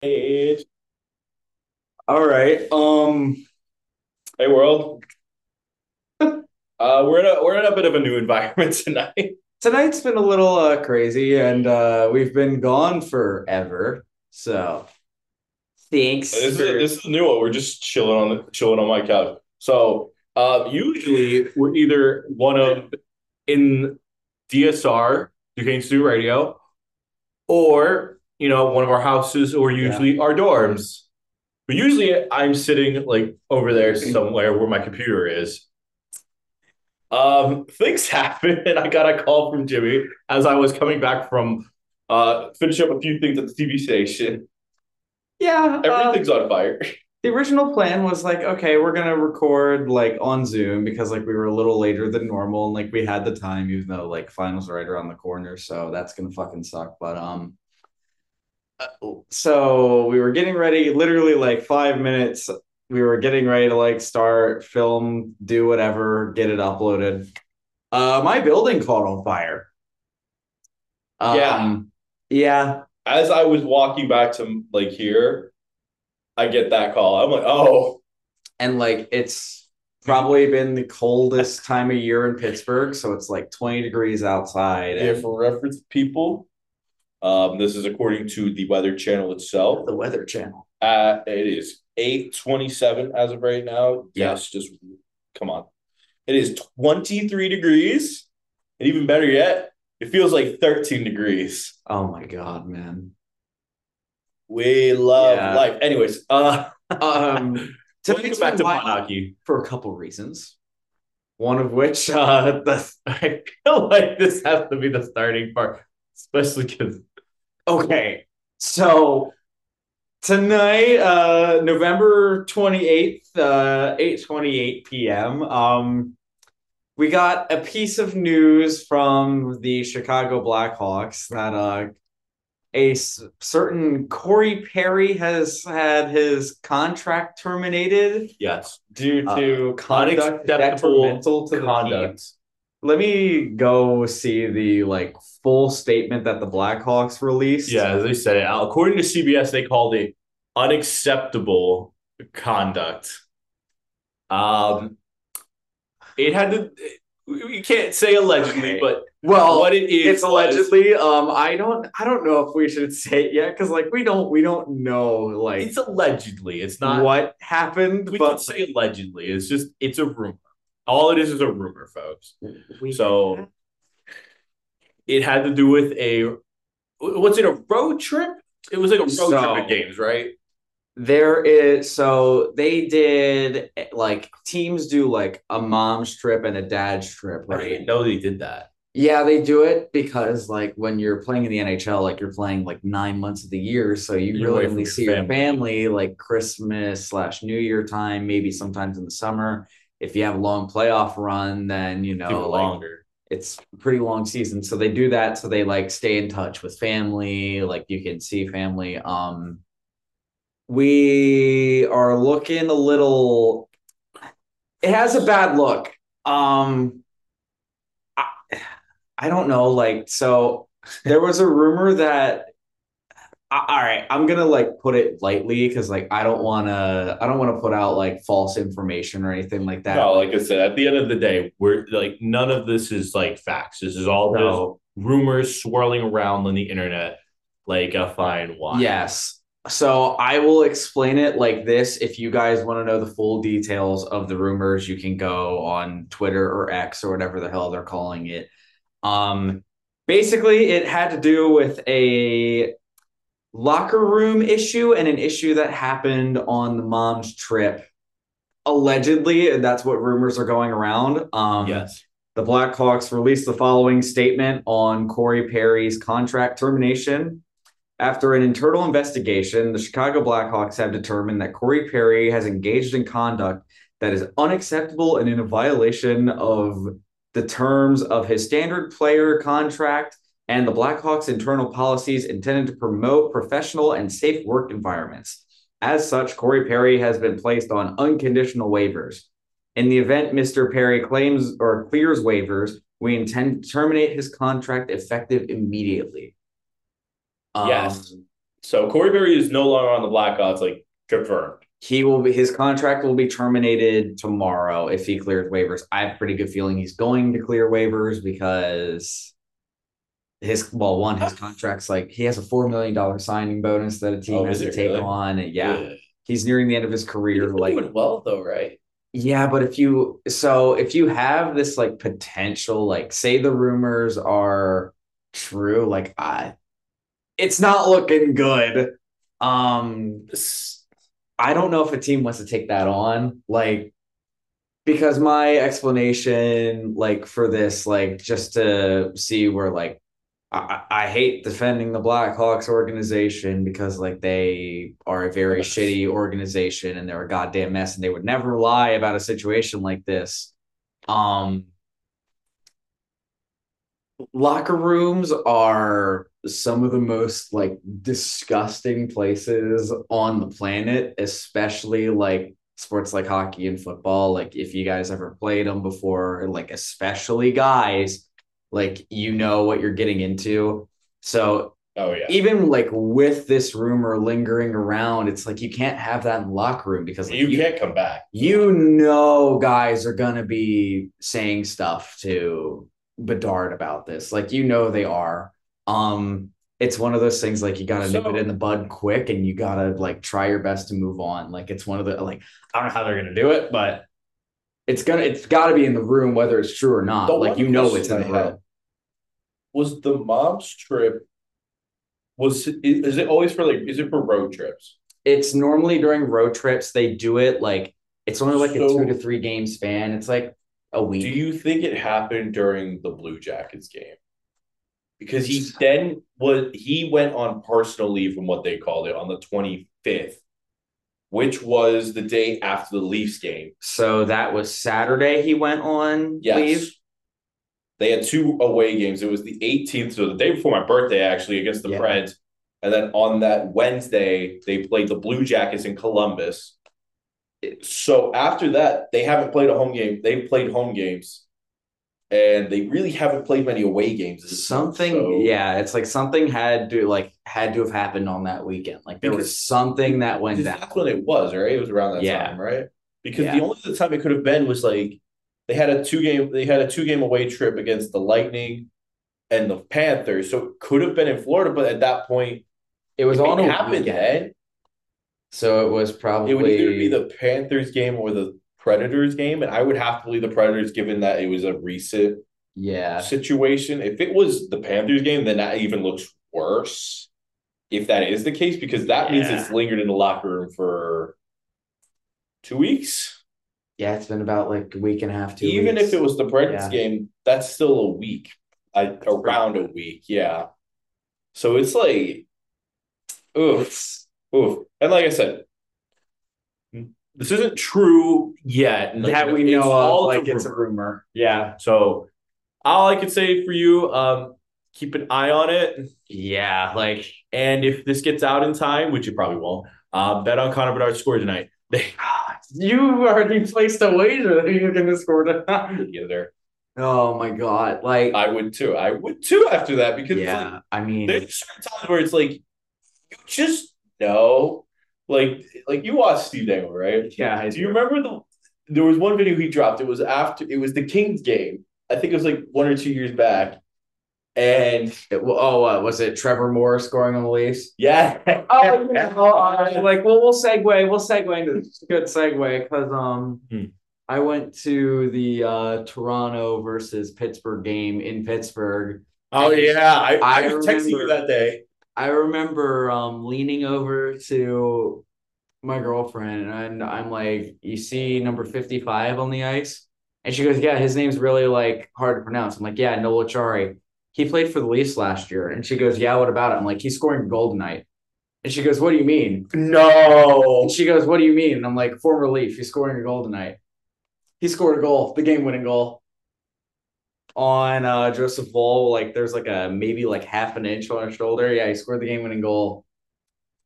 Hey. All right. Um. Hey, world. uh, we're in a we're in a bit of a new environment tonight. Tonight's been a little uh, crazy, and uh, we've been gone forever. So, thanks. This is for- this is a new one. We're just chilling on the chilling on my couch. So, uh, usually we're either one of in DSR Duquesne Student Radio, or you know one of our houses, or usually our dorms. But usually I'm sitting like over there somewhere where my computer is. Um, things happen, and I got a call from Jimmy as I was coming back from uh finish up a few things at the TV station. yeah. uh, Everything's on fire. the original plan was like, okay, we're gonna record like on Zoom because like we were a little later than normal, and like we had the time, even though like finals are right around the corner. So that's gonna fucking suck. But um. Uh, So we were getting ready, literally like five minutes. We were getting ready to like start film, do whatever, get it uploaded. Uh, my building caught on fire. Yeah. Um, yeah. As I was walking back to like here, I get that call. I'm like, oh, and like it's probably been the coldest time of year in Pittsburgh, so it's like 20 degrees outside. yeah. And For reference, people, um, this is according to the Weather Channel itself. the Weather Channel. Uh, it is eight twenty seven as of right now. Yeah. Yes, just come on. It is twenty three degrees, and even better yet, it feels like thirteen degrees. Oh my god, man. We love Yeah. life. Anyways, uh, Um to get back to for a couple reasons. One of which uh the, I feel like this has to be the starting part, especially because okay. So tonight, uh November 28th, uh 8:28 p.m. Um we got a piece of news from the Chicago Blackhawks that uh a certain Corey Perry has had his contract terminated yes, due to conduct detrimental to the team. Let me go see the like full statement that the Blackhawks released. Yeah, as they said it. According to CBS, they called it unacceptable conduct. Um, it had to. We can't say allegedly, Okay. but Well, what it is it's allegedly. Um, I don't. I don't know if we should say it yet because like we don't. We don't know like It's allegedly. It's not. what happened. we but can say allegedly. It's just. It's a rumor. All it is is a rumor, folks. we- So it had to do with a. Was it a road trip? It was like a road So- trip at games, right? There is so they did like teams do like a mom's trip and a dad's trip, I didn't know they did that. Yeah, they do it because like when you're playing in the NHL, like you're playing like nine months of the year, so you You're really only your see your family. family like Christmas slash New Year time, maybe sometimes in the summer. If you have a long playoff run, then you know like longer. it's a pretty long season. So they do that so they like stay in touch with family, like you can see family. Um we are looking a little it has a bad look. Um I, I don't know, like so there was a rumor that all right, I'm gonna like put it lightly because like I don't wanna I don't wanna put out like false information or anything like that. No, like I said, at the end of the day, we're like none of this is like facts. This is all just rumors swirling around on the internet like a fine wine. Yes. So I will explain it like this. If you guys want to know the full details of the rumors, you can go on Twitter or X or whatever the hell they're calling it. Um, basically, it had to do with a locker room issue and an issue that happened on the mom's trip. Allegedly, and that's what rumors are going around. Um, Yes. the Blackhawks released the following statement on Corey Perry's contract termination. After an internal investigation, the Chicago Blackhawks have determined that Corey Perry has engaged in conduct that is unacceptable and in a violation of the terms of his standard player contract and the Blackhawks' internal policies intended to promote professional and safe work environments. As such, Corey Perry has been placed on unconditional waivers. In the event Mr. Perry claims or clears waivers, we intend to terminate his contract effective immediately. Um, Yes. So Corey Perry is no longer on the Blackhawks, like confirmed. He will be his contract will be terminated tomorrow if he clears waivers. I have a pretty good feeling he's going to clear waivers because his well, one, his contract's like he has a four million dollar signing bonus that a team Oh, has to take really? on. And yeah, he's nearing the end of his career. He's Like doing well though, right? Yeah, but if you so if you have this like potential, like say the rumors are true, like I it's not looking good. Um I don't know if a team wants to take that on. Like because my explanation like for this, like just to see where like I, I hate defending the Blackhawks organization because like they are a very Yes. shitty organization and they're a goddamn mess and they would never lie about a situation like this. Um locker rooms are some of the most like disgusting places on the planet, especially like sports like hockey and football. Like if you guys ever played them before, like especially guys, like you know what you're getting into. So Oh yeah. even like with this rumor lingering around, it's like you can't have that in locker room because like, you, you, can't come back. you know guys are gonna be saying stuff to Bedard about this. Like you know they are. Um it's one of those things like you gotta nip it in the bud quick and you gotta like try your best to move on. Like it's one of the like I don't know how they're gonna do it, but it's gonna it's gotta be in the room whether it's true or not. The like you know it's in the room. Was the mom's trip was is it always for like is it for road trips? It's normally during road trips. They do it like it's only like a two to three game span. It's like a week. Do you think it happened during the Blue Jackets game? Because he then was he went on personal leave from what they called it on the 25th, which was the day after the Leafs game. so that was Saturday. He went on Yes. leave. They had two away games. It was the 18th, so the day before my birthday, actually, against the Yeah. Preds. And then on that Wednesday, they played the Blue Jackets in Columbus. So after that, they haven't played a home game. They've played home games, and they really haven't played many away games. Something, So- yeah, it's like something had to like had to have happened on that weekend. Like there was something that went down. that's when it was, right? It was around that Yeah. time, right? Because Yeah. the only other time it could have been was like they had a two game they had a two game away trip against the Lightning and the Panthers, so it could have been in Florida. But at that point, It was on a happened weekend, then. so it was probably It would either be the Panthers game or the Predators game, and I would have to believe the Predators, given that it was a recent yeah. situation. If it was the Panthers game, then that even looks worse. If that is the case, because that means it's lingered in the locker room for two weeks. Yeah, it's been about like a week and a half, two Even weeks. if it was the Predators Yeah. game, that's still a week. I, around a week, yeah. So it's like, oof. Oof. And like I said, this isn't true yet. Like, that we know of, like it's a rumor. Yeah. So all I could say for you, um, keep an eye on it. Yeah, like And if this gets out in time, which it probably won't, uh, bet on Connor Bedard's score tonight. You already placed a wager that you're gonna score tonight. get. Oh my god. Like I would too. I would too after that because it's like, yeah, I mean there's certain times where it's like you just know, like like you watched Steve Dangle, right? yeah, I Do you remember the? There was one video he dropped. It was after it was the Kings game. I think it was like one or two years back, and It- well, oh, uh, was it Trevor Moore scoring on the Leafs? yeah, Oh, yeah. Oh, all right. like, well, we'll segue. We'll segue into this. Good segue because um, Hmm. I went to the uh Toronto versus Pittsburgh game in Pittsburgh. oh yeah, I, I, I was texting you that day. I remember um leaning over to my girlfriend and I'm like, "You see number fifty five on the ice?" And she goes, "Yeah, his name's really like hard to pronounce." I'm like, "Yeah, Noel Acciari. He played for the Leafs last year." And she goes, "Yeah, what about it?" I'm like, "He's scoring a goal tonight." And she goes, "What do you mean?" No, And she goes, What do you mean? And I'm like, Former Leaf, he's scoring a goal tonight. He scored a goal, the game winning goal on uh, Joseph Woll. Like, there's like a maybe like half an inch on his shoulder. Yeah, he scored the game winning goal.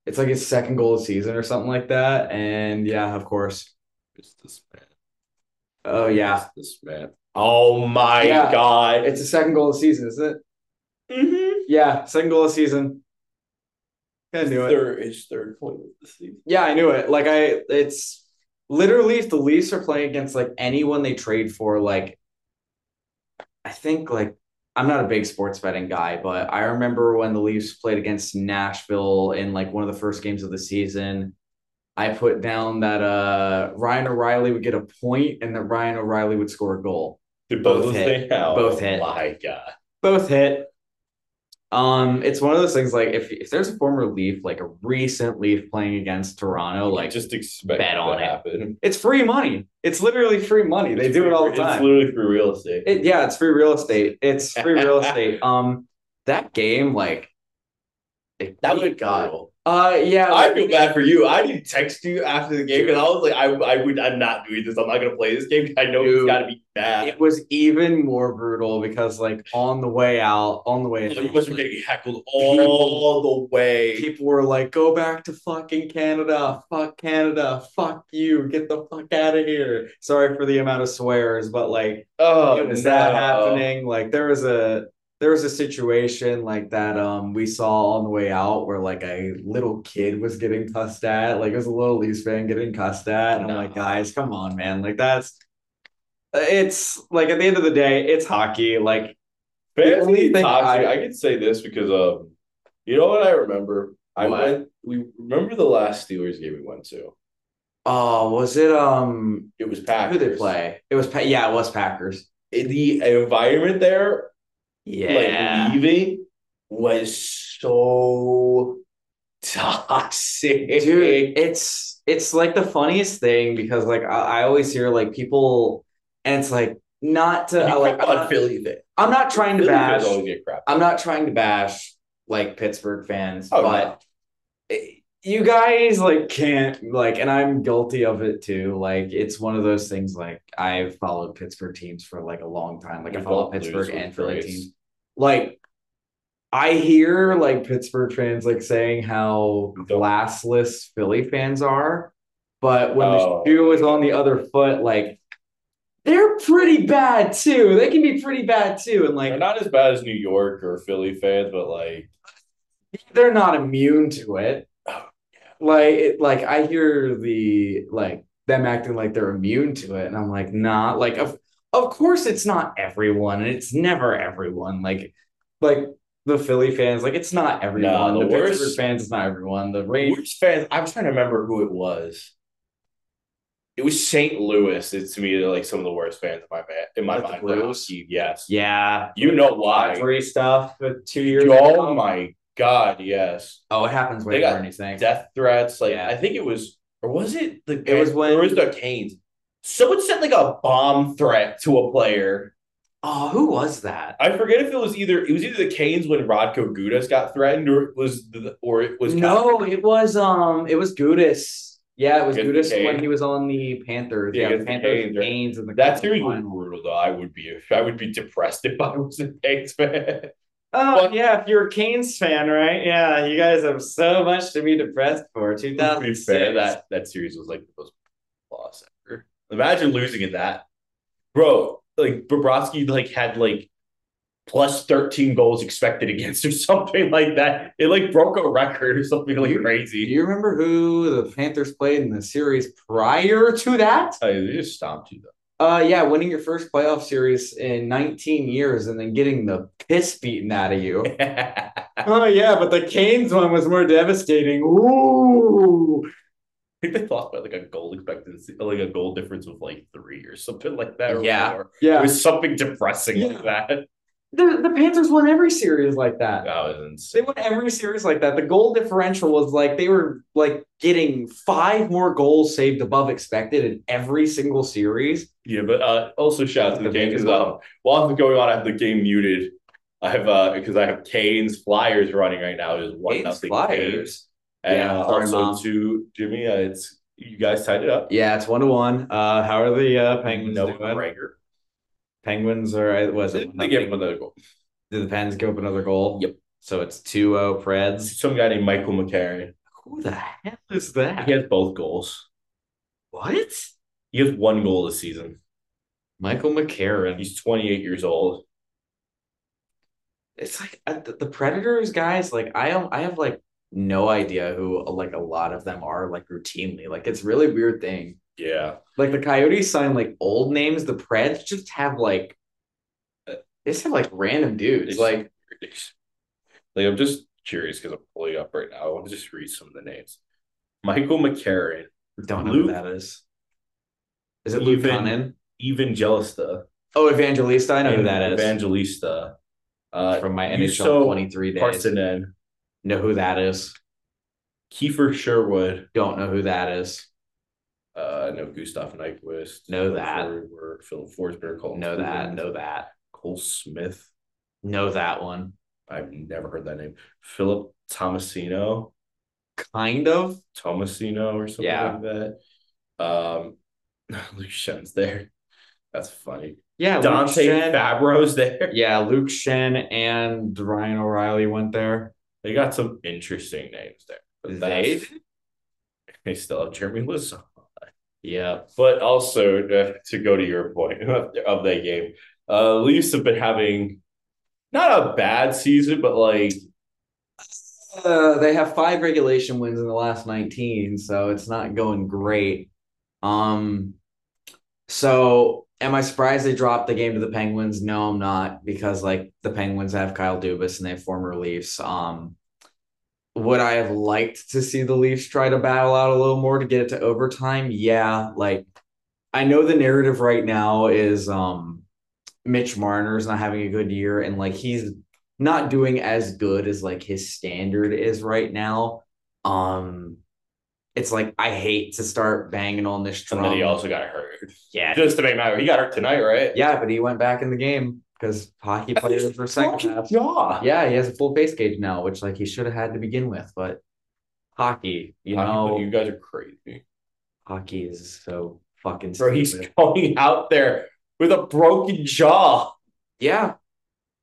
It's like his second goal of the season or something like that. And yeah, of course. It's this man. Oh, yeah. It's this man. Oh my Yeah. god. It's the second goal of the season, isn't it? Mhm. Yeah, second goal of the season. I knew it. Third, third point of the season. Yeah, I knew it. Like I, it's literally if the Leafs are playing against like anyone they trade for, like I think like I'm not a big sports betting guy, but I remember when the Leafs played against Nashville in like one of the first games of the season. I put down that uh Ryan O'Reilly would get a point and that Ryan O'Reilly would score a goal. Did Both both, hit. Both hit. My God. Both hit. Um, it's one of those things like if if there's a former Leaf, like a recent Leaf playing against Toronto, Like, just expect bet on to it. happen. it's free money. It's literally free money. They It's do it all the time. It's literally free real estate. It, yeah, it's free real estate. It's free real estate. Um, that game, like, it, that was good God. Uh, yeah, I feel bad for you. I didn't text you after the game because I was like, I, I would, I'm not doing this. I'm not gonna play this game. I know it's Dude. got to be bad. It was even more brutal because, like, on the way out, on the way, You must be getting heckled all the way. people were like, "Go back to fucking Canada, fuck Canada, fuck you, get the fuck out of here." Sorry for the amount of swears, but like, Oh, it was that happening. Like, there was a there was a situation like that um we saw on the way out where like a little kid was getting cussed at, like it was a little Leafs fan getting cussed at, and I'm like, guys, come on, man, like that's. It's like at the end of the day, it's hockey. Like The only Fantasy thing toxic. I- I, can say this because um, you know what I remember. I What? went. We remember the last Steelers game we went to. Oh, was it um It was who Packers. did they play? It was Pa- yeah, it was Packers. The environment there, Yeah. like leaving, was so toxic. Dude, it's it's like the funniest thing because like I, I always hear like people and it's like not to I, like on not, Philly fan. I'm not trying to Philly bash always get crap. I'm not trying to bash like Pittsburgh fans, Oh, but it- you guys like can't like and I'm guilty of it too. Like it's one of those things like I've followed Pittsburgh teams for like a long time. Like I follow Pittsburgh and Philly teams. Like I hear like Pittsburgh fans like saying how mm-hmm. Don't- Philly fans are, but when Oh. the shoe is on the other foot, like they're pretty bad too. They can be pretty bad too. And like They're not as bad as New York or Philly fans, but like they're not immune to it. Oh, Like it, like I hear the like them acting like they're immune to it, and I'm like, nah. Like of of course it's not everyone, and it's never everyone. Like like the Philly fans, like it's not everyone. the the Pittsburgh worst- fans, it's not everyone. The Rangers, Worst fans. I was trying to remember who it was. It was St. Louis. It's to me like some of the worst fans in my ma- in my Like mind. Blues? Yes. yeah, You know why? Three stuff with two years. Oh ago. my god, yes. Oh, it happens way They got more than you think. Death threats. Like Yeah. I think it was or was it the It was when- or was the Canes? Someone sent like a bomb threat to a player. Oh, who was that? I forget if it was either it was either the Canes when Radko Gudas got threatened or it was the or it was No, it was um, it was Gudas. Yeah, it was Gudas when he was on the Panthers. Yeah, Yeah, the the Panthers, Canes. Canes, and the That series was brutal though. I would be I would be depressed if I was a Canes fan. Oh But- yeah, if you're a Canes fan, right? Yeah, you guys have so much to be depressed for. To be 2006. fair, that that series was like the most. Imagine losing in that, bro. Like Bobrovsky, like had like plus thirteen goals expected against or something like that. It like broke a record or something like crazy. Do you remember who the Panthers played in the series prior to that? Oh, they just stomped you though. Uh, yeah, winning your first playoff series in 19 years and then getting the piss beaten out of you. Oh yeah, but the Canes one was more devastating. Ooh. Think they lost by like a goal expectancy, like a goal difference of like three or something like that. Or Yeah. more. Yeah. It was something depressing Yeah. like that. The, the Panthers won every series like that. That was They won every series like that. The goal differential was like they were like getting five more goals saved above expected in every single series. Yeah, but uh, also shout out to the The game biggest because um, while it's going on, I have the game muted. I have uh because I have Canes Flyers running right now. It is one Canes nothing Flyers. Canes. And Yeah, uh, also to Jimmy, uh, it's you guys tied it up. Yeah, it's one to one. Uh, how are the uh, Penguins no doing? McGregor. Penguins are was it They gave him another goal. Did the Pens give up another goal? Yep. So it's 2-0 Preds. Some guy named Michael McCarron. Who the hell is that? He has both goals. What? He has one goal this season. Michael McCarron. He's 28 years old. It's like uh, the, the Predators guys. Like I am, I have like no idea who like a lot of them are like routinely. Like it's really weird thing. Yeah. Like the Coyotes sign like old names. The Preds just have like uh, they just have like random dudes. It's Like like I'm just curious because I'm pulling up right now. I want to just read some of the names. Michael McCarron, don't know Luke- who that is. Is it Luke Cunnin? Evangelista, Oh, Evangelista. I know who that is. Evangelista, uh, From my NHL 23 days. Parssinen, Know who that is. Kiefer Sherwood, Don't know who that is. uh, no Gustav Nyquist, Know that. Filip Forsberg, Colin Know that. Know that. Cole Smith. Know that one. I've never heard that name. Philip Tomasino, Kind of. Tomasino, or something Yeah. like that. Um, Luke Schenn's there. That's funny. Yeah. Luke Dante Shen- Fabbro's there. Yeah, Luke Schenn and Ryan O'Reilly went there. They got some interesting names there. But They they still have Jeremy Lisson. Yeah. But also uh, to go to your point of, of that game, uh, Leafs have been having not a bad season, but like Uh, they have five regulation wins in the last 19, so it's not going great. Um, so am I surprised they dropped the game to the Penguins? No, I'm not, because like the Penguins have Kyle Dubas and they have former Leafs. Um, would I have liked to see the Leafs try to battle out a little more to get it to overtime? Yeah, like I know the narrative right now is um Mitch Marner's not having a good year and like he's not doing as good as like his standard is right now. Um it's like I hate to start banging on this and then he also got hurt. yeah, Just to make matter, he got hurt tonight, right? yeah, but he went back in the game because hockey players Fucking half. jaw. Yeah, he has a full face cage now, which like he should have had to begin with, but hockey, you know, you guys are crazy. hockey is so fucking Bro, he's going out there with a broken jaw. Yeah.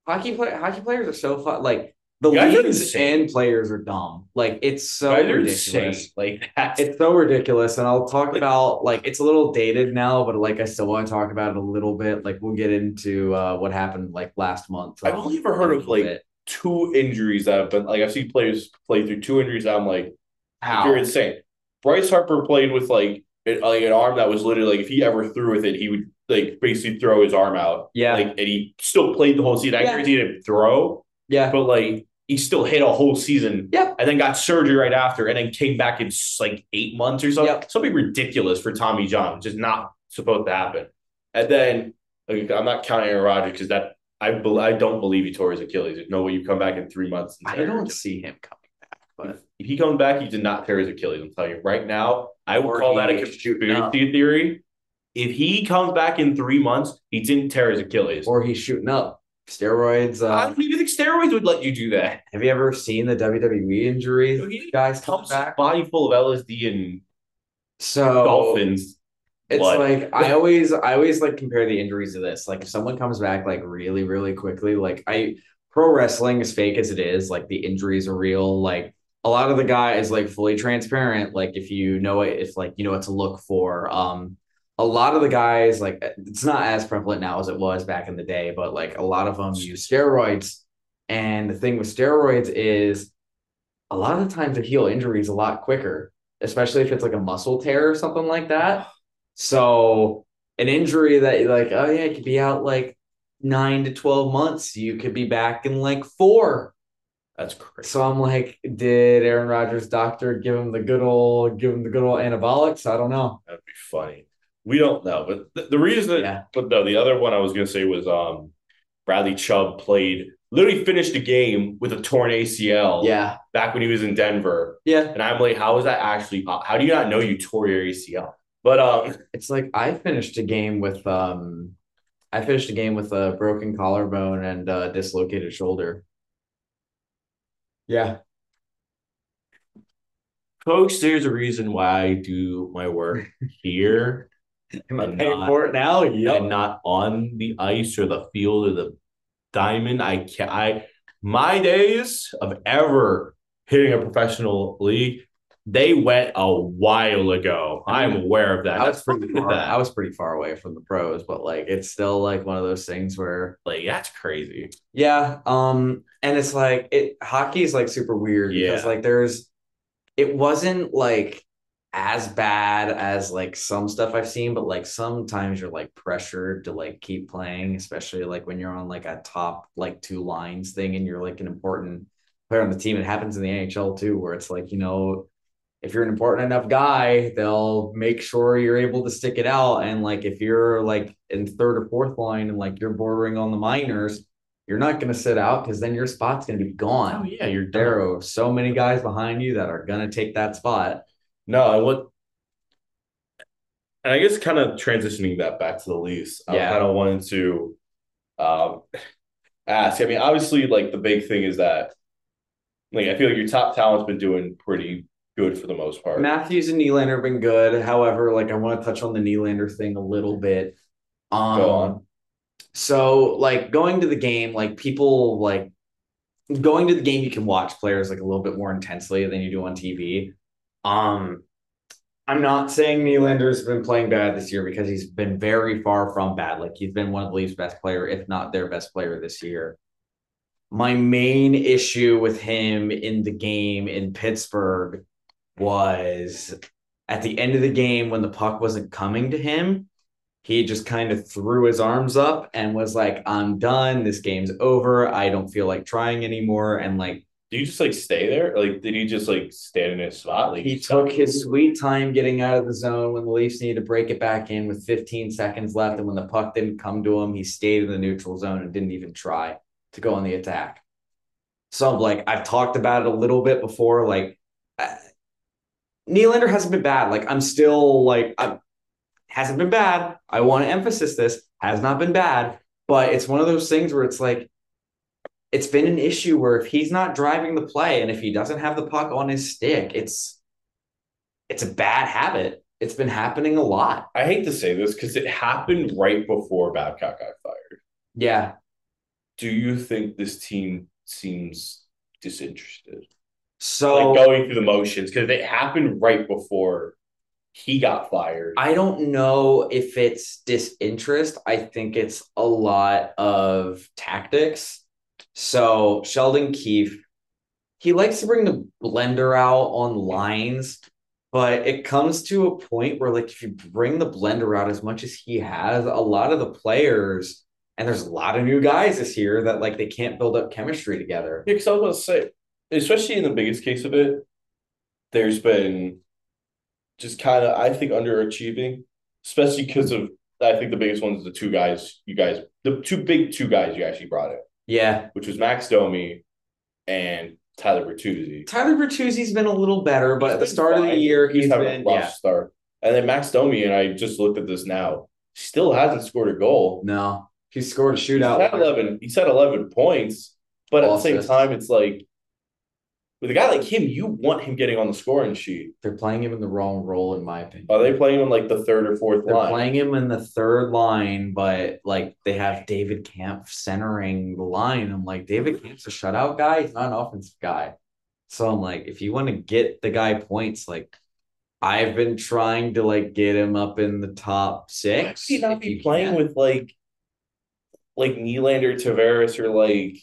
Hockey play hockey players are so fun. Like the leagues and players are dumb. Like it's so ridiculous. insane. Like that's It's so ridiculous. And I'll talk about like it's a little dated now, but like I still want to talk about it a little bit. Like we'll get into uh what happened like last month. I've um, only ever heard of, like, bit. two injuries that have been like I've seen players play through two injuries. I'm like, how you're insane. Bryce Harper played with like it, like an arm that was literally like if he ever threw with it, he would like basically throw his arm out. Yeah. Like and he still played the whole season. I Yeah. guarantee he didn't throw, yeah. but like he still hit a whole season. Yep. And then got surgery right after, and then came back in like eight months or something. Yep. Something ridiculous for Tommy John, which is not supposed to happen. And then like, I'm not counting Aaron Rodgers because that I bel I don't believe he tore his Achilles. There's no way you come back in three months. and I don't see him coming back, but If he comes back, he did not tear his Achilles. I'm telling you right now. I Or call that a he's shooting up. conspiracy theory. If he comes back in three months, he didn't tear his Achilles. or he's shooting up. Steroids. I Uh, don't even think steroids would let you do that. have you ever seen the WWE injuries? He Guys come back. body full of LSD and So dolphins. It's blood. like I always I always like compare the injuries to this. Like if someone comes back like really, really quickly, like I pro wrestling as fake as it is, like the injuries are real. Like a lot of the guy is like fully transparent. Like if you know it, if like you know what to look for. Um a lot of the guys, like it's not as prevalent now as it was back in the day, but like a lot of them use steroids. And the thing with steroids is a lot of the times they heal injuries a lot quicker, especially if it's like a muscle tear or something like that. So an injury that you're like, oh yeah, it could be out like nine to twelve months. You could be back in like four. That's crazy. So I'm like, did Aaron Rodgers' doctor give him the good old give him the good old anabolics? I don't know. That'd be funny. We don't know, but the, the reason that, Yeah. but no, the other one I was gonna say was um Bradley Chubb played literally finished a game with a torn ACL. Yeah, back when he was in Denver, yeah. and I'm like, how is that actually? How do you not know you tore your ACL? But um, It's like I finished a game with um, I finished a game with a broken collarbone and a dislocated shoulder. Yeah, folks, there's a reason why I do my work here am I And paying not- for it now? And not on the ice or the field or the diamond. I can't. I my days of ever hitting a professional league, they went a while ago. I'm aware of that. I was pretty far, that. I was pretty far away from the pros, but like it's still like one of those things where like that's crazy. yeah, um and it's like it hockey is like super weird because Yeah. like there's it wasn't like as bad as like some stuff I've seen, but like sometimes you're like pressured to like keep playing, especially like when you're on like a top like two lines thing and you're like an important player on the team. It happens in the NHL too, where it's like, you know, if you're an important enough guy, they'll make sure you're able to stick it out. And like if you're like in third or fourth line and like you're bordering on the minors, you're not going to sit out because then your spot's going to be gone. Oh yeah, you're There are so many guys behind you that are going to take that spot. No, and what and I guess kind of transitioning that back to the Leafs, I kind of wanted to um ask. I mean, obviously, like the big thing is that like I feel like your top talent's been doing pretty good for the most part. Matthews and Nylander have been good. However, like I want to touch on the Nylander thing a little bit. Um, Go on. So, like going to the game, like people like going to the game, you can watch players like a little bit more intensely than you do on TV. Um, I'm not saying Nylander's been playing bad this year because he's been very far from bad. Like he's been one of the Leafs' best player, if not their best player this year. My main issue with him in the game in Pittsburgh was at the end of the game when the puck wasn't coming to him, he just kind of threw his arms up and was like, I'm done. This game's over. I don't feel like trying anymore. And like Did you just like stay there? Like, did he just like stand in his spot? Like he took his sweet time getting out of the zone when the Leafs needed to break it back in with 15 seconds left. And when the puck didn't come to him, he stayed in the neutral zone and didn't even try to go on the attack. So, like, I've talked about it a little bit before. Like, uh, Nylander hasn't been bad. Like, I'm still like, I hasn't been bad. I want to emphasize this has not been bad, but it's one of those things where it's like, it's been an issue where if he's not driving the play and if he doesn't have the puck on his stick, it's it's a bad habit. It's been happening a lot. I hate to say this because it happened right before Babcock got fired. Yeah. Do you think this team seems disinterested? So like going through the motions because it happened right before he got fired. I don't know if it's disinterest. I think it's a lot of tactics. So Sheldon Keefe, he likes to bring the blender out on lines, but it comes to a point where, like, if you bring the blender out as much as he has, a lot of the players, and there's a lot of new guys this year that like they can't build up chemistry together. Yeah, because I was about to say, especially in the biggest case of it, there's been just kind of, I think, underachieving, especially because of, I think the biggest ones, the two guys, you guys, the two big two guys you actually brought in, Yeah. which was Max Domi and Tyler Bertuzzi. Tyler Bertuzzi's been a little better, but at the start of the year, he's having been a yeah. start. And then Max Domi, and I just looked at this now, still hasn't scored a goal. No, he scored a He's shootout. had eleven. He's had eleven points, but at the same time, it's like with a guy like him, you want him getting on the scoring sheet. They're playing him in the wrong role, in my opinion. Are they playing him like the third or fourth They're line? playing him in the third line, but like they have David Kampf centering the line. I'm like, David mm-hmm. Kampf's a shutout guy. He's not an offensive guy. So I'm like, if you want to get the guy points, like I've been trying to like get him up in the top Why six. he not be playing can. with like like Nylander, Tavares, or like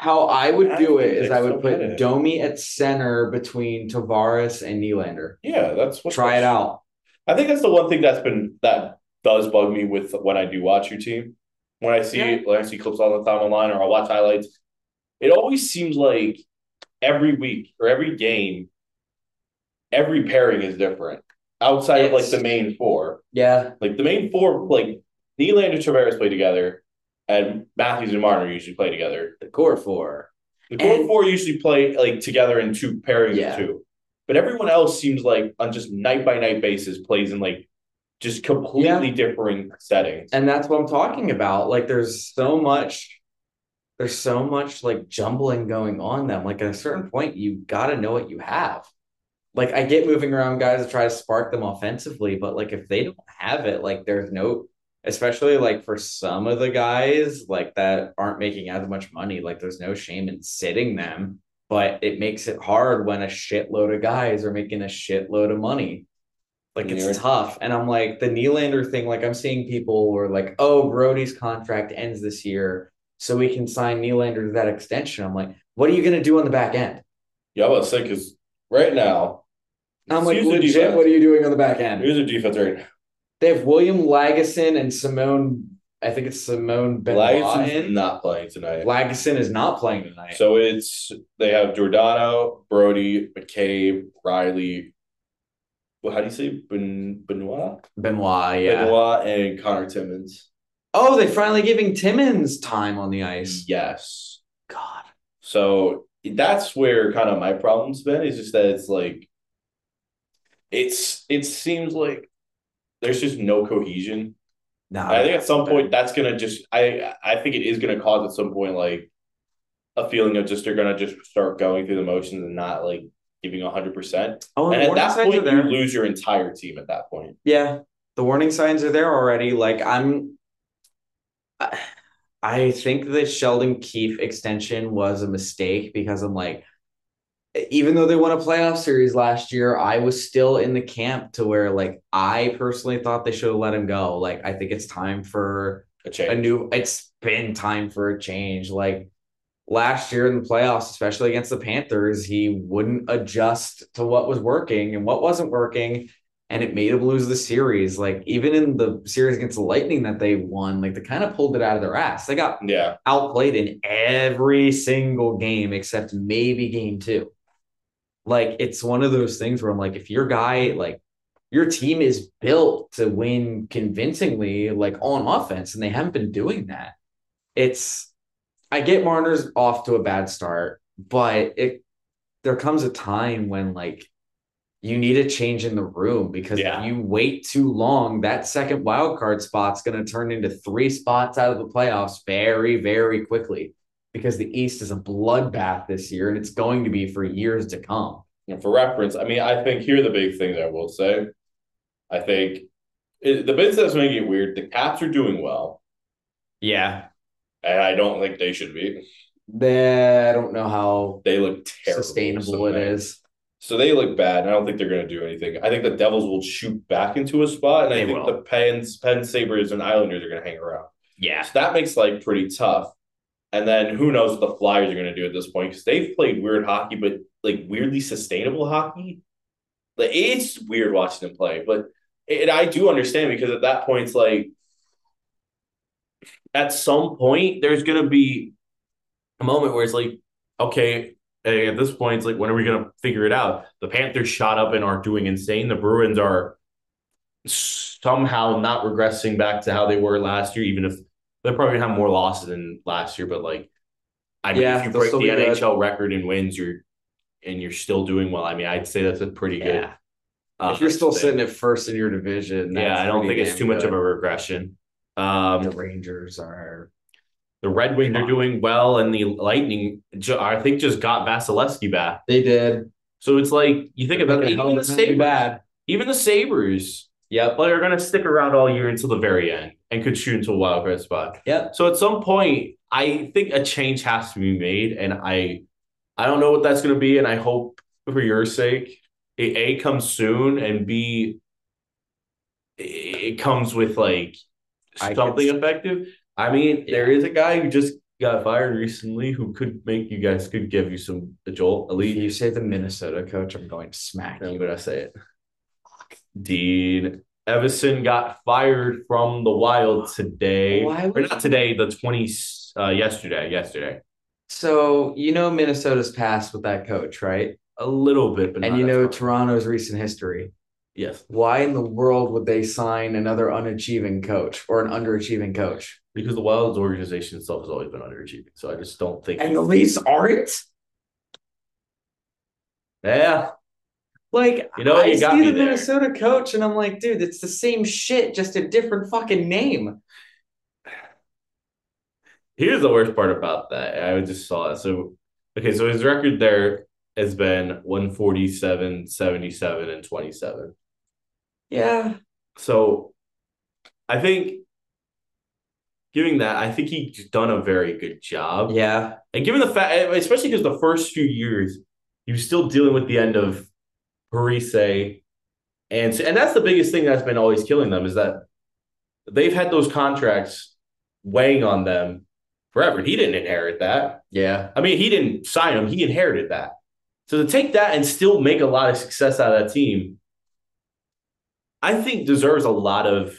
How I would I do it is think I so, would put. Domi at center between Tavares and Nylander. yeah, that's what Try it out. I think that's the one thing that's been that does bug me with when I do watch your team. When I see Yeah. when I see clips on the timeline or I watch highlights, it always seems like every week or every game, every pairing is different. Outside of like the main four, Yeah. like the main four, like Nylander and Tavares play together, and Matthews and Marner usually play together. The core four. The core And- four usually play like together in two pairings Yeah. of two, but everyone else seems like on just night by night basis plays in like just completely differing settings. And that's what I'm talking about. Like there's so much there's so much like jumbling going on them. Like at a certain point you got to know what you have. Like I get moving around guys to try to spark them offensively, but like if they don't have it, like there's no especially like for some of the guys like that aren't making as much money, like there's no shame in sitting them, but it makes it hard when a shitload of guys are making a shitload of money. Like And it's tough. And I'm like, the Nylander thing, like I'm seeing people were like, oh, Brodie's contract ends this year. so we can sign Nylander to that extension. I'm like, what are you going to do on the back end? Yeah, I was say because right now, I'm like, legit, defense. what are you doing on the back end? here's a defense right now. They have William Lagesson and Simone. I think it's Simone in. not playing tonight. Lagesson is not playing tonight. So it's they have Giordano, Brodie, McCabe, Rielly. Well, how do you say ben, Benoit? Benoit, yeah. Benoit and Conor Timmins. Oh, they finally giving Timmins time on the ice. Yes. God. So that's where kind of my problem's been. Is just that it's like it's it seems like there's just no cohesion. No, I think at some point that's gonna just I I think it is gonna cause at some point like a feeling of just they're gonna just start going through the motions and not like giving hundred percent. Oh, And the at that point, you lose your entire team. At that point, Yeah, the warning signs are there already. Like I'm, I, I think the Sheldon Keefe extension was a mistake because I'm like, even though they won a playoff series last year, I was still in the camp to where like I personally thought they should have let him go. Like I think it's time for a change. a new. It's been time for a change. Like last year in the playoffs, especially against the Panthers, he wouldn't adjust to what was working and what wasn't working, and it made him lose the series. Like even in the series against the Lightning that they won, like they kind of pulled it out of their ass. They got yeah, outplayed in every single game except maybe game two. Like it's one of those things where I'm like, if your guy, like your team is built to win convincingly, like on offense, and they haven't been doing that. It's I get Marner's off to a bad start, but it there comes a time when like you need a change in the room because Yeah. if you wait too long, that second wild card spot's going to turn into three spots out of the playoffs very, very quickly because the East is a bloodbath this year and it's going to be for years to come. And for reference, I mean, I think here are the big things I will say. I think it, the bits that's making it weird. The Caps are doing well, Yeah. and I don't think they should be. I don't know how They look terrible. sustainable it is. So they look bad, and I don't think they're going to do anything. I think the Devils will shoot back into a spot, and I think will. the Pens, Penn Sabres, and Islanders are going to hang around. Yeah. So that makes life pretty tough. And then who knows what the Flyers are going to do at this point because they've played weird hockey, but like weirdly sustainable hockey. Like it's weird watching them play, but I do understand because at that point it's like at some point there's going to be a moment where it's like, okay, at this point it's like when are we going to figure it out? The Panthers shot up and are doing insane. The Bruins are somehow not regressing back to how they were last year, even if they're probably gonna have more losses than last year. But like, I mean, Yeah, if you break still the good. NHL record in wins, you're and you're still doing well. I mean, I'd say that's a pretty good. Yeah. uh, if you're still thing. sitting at first in your division, yeah, I don't think it's too much of a regression. the Um, Rangers are the Red Wings are doing well, and the Lightning, I think, just got Vasilevskiy back. they did. So it's like you think about it, even the Sabres, bad. even the Sabres, Yep. but are going to stick around all year until the very end and could shoot into a wild card spot. Yep. So at some point, I think a change has to be made, and I, I don't know what that's going to be, and I hope for your sake, it a comes soon, and b, it comes with like something s- effective. I mean, there is a guy who just got fired recently who could make you guys could give you some a jolt. At If you say the Minnesota coach, I'm going to smack I'm you. gonna say it. Dean Evason got fired from the Wild today. Why or not today, the 20 uh yesterday, yesterday. So you know Minnesota's past with that coach, right? A little bit, but and you know. Toronto's recent history. Yes, Why in the world would they sign another unachieving coach or an underachieving coach? because the Wild's organization itself has always been underachieving. So I just don't think And the Leafs aren't. Yeah. Like You know, I you got see the there. Minnesota coach, and I'm like, dude, it's the same shit, just a different fucking name. Here's the worst part about that. I just saw it. So okay, so his record there has been 147, 77, and 27. Yeah, So I think giving that, I think he's done a very good job. yeah, And given the fact, especially because the first few years, he was still dealing with the end of Parise. And, and that's the biggest thing that's been always killing them is that they've had those contracts weighing on them forever. He didn't inherit that. Yeah. I mean, he didn't sign him, he inherited that. So to take that and still make a lot of success out of that team, I think deserves a lot of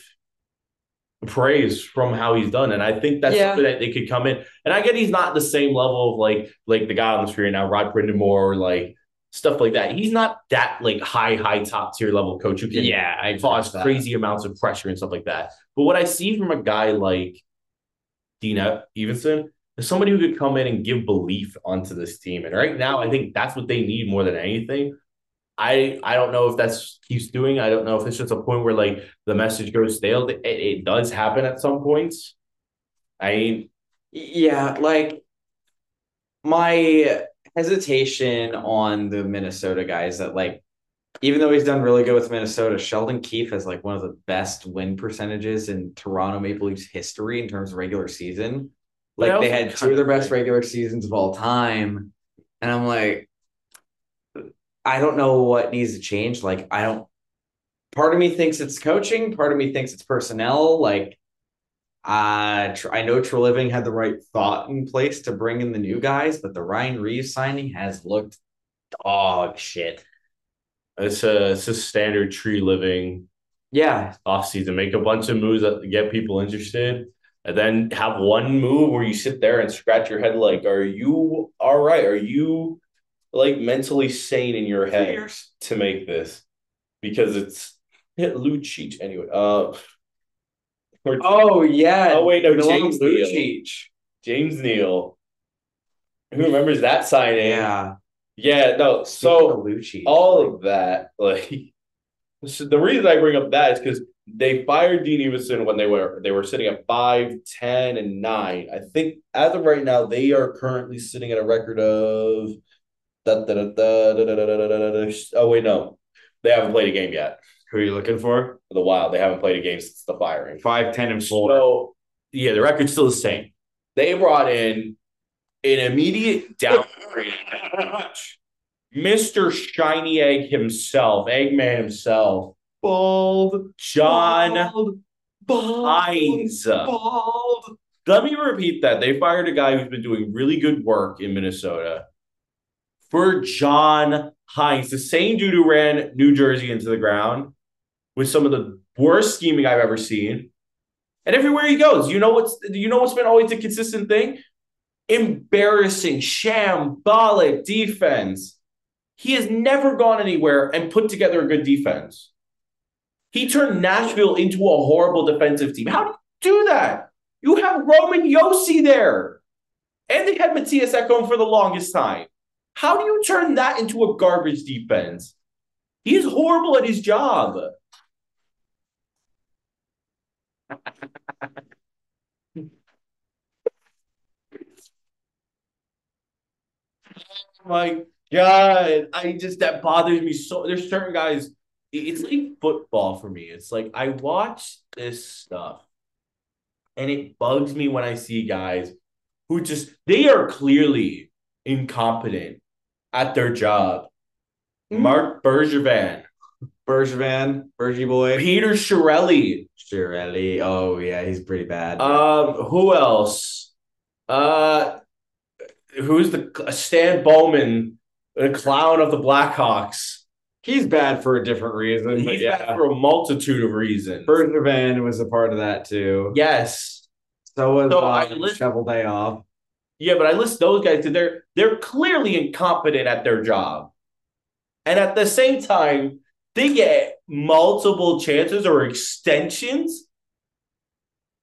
praise from how he's done. And I think that's Yeah. something that they could come in. And I get he's not the same level of like like the guy on the screen now, Rod Brind'Amour, or like stuff like that. He's not that like high, high top tier level coach who can Yeah. I cause crazy amounts of pressure and stuff like that. But what I see from a guy like Dean Evason is somebody who could come in and give belief onto this team. And right now, I think that's what they need more than anything. I I don't know if that's keeps doing. I don't know if it's just a point where like the message goes stale. It, it does happen at some points. I mean, Yeah, like my hesitation on the Minnesota guys that like even though he's done really good with Minnesota, Sheldon Keefe has like one of the best win percentages in Toronto Maple Leafs history in terms of regular season. Like they had two of their best regular seasons of all time. And I'm like, I don't know what needs to change. Like, I don't part of me thinks it's coaching, part of me thinks it's personnel. Like uh, I know Treliving had the right thought in place to bring in the new guys, but the Ryan Reaves signing has looked dog shit. it's a it's a standard tree living Yeah, offseason. Make a bunch of moves that get people interested, and then have one move where you sit there and scratch your head like, are you all right? Are you like mentally sane in your head to make this? Because it's hit Lucic anyway. Uh or Oh yeah. Oh, wait, no, Milan James Neal. James Neal. Who remembers that signing? Yeah. Yeah, no. So Lucic, all like, of that, like so the reason I bring up that is because they fired Dean Evason when they were they were sitting at five, ten, and nine. I think as of right now, they are currently sitting at a record of da, da, da, da, da, da, da, da, da, da, da. oh wait, no. They haven't played a game yet. Who are you looking for? For the Wild. They haven't played a game since the firing. Five, ten, and four. So yeah, the record's still the same. They brought in an immediate downgrade. Mr. Shiny Egg himself, Eggman himself, Bald. John Bald. Bald. Hines. Bald. Let me repeat that. They fired a guy who's been doing really good work in Minnesota for John Hynes, the same dude who ran New Jersey into the ground with some of the worst scheming I've ever seen. And everywhere he goes, you know what's you know what's been always a consistent thing? Embarrassing, shambolic defense. He has never gone anywhere and put together a good defense. He turned Nashville into a horrible defensive team. How do you do that? You have Roman Josi there. And they had Mattias Ekholm for the longest time. How do you turn that into a garbage defense? He's horrible at his job. My God, I just that bothers me so. There's certain guys. It's like football for me. It's like I watch this stuff, and it bugs me when I see guys who just they are clearly incompetent at their job. Mm-hmm. Marc Bergevin, Bergevin, Bergie boy. Peter Chiarelli, Chiarelli. Oh yeah, he's pretty bad. um, who else? Uh, who's the Stan Bowman, the clown of the Blackhawks? he's bad for a different reason. But He's yeah. bad for a multitude of reasons. Bergevin was a part of that too. yes, So was So uh, I list- Shovel Day off. yeah, but I list those guys because they're they're clearly incompetent at their job, and at the same time, they get multiple chances or extensions.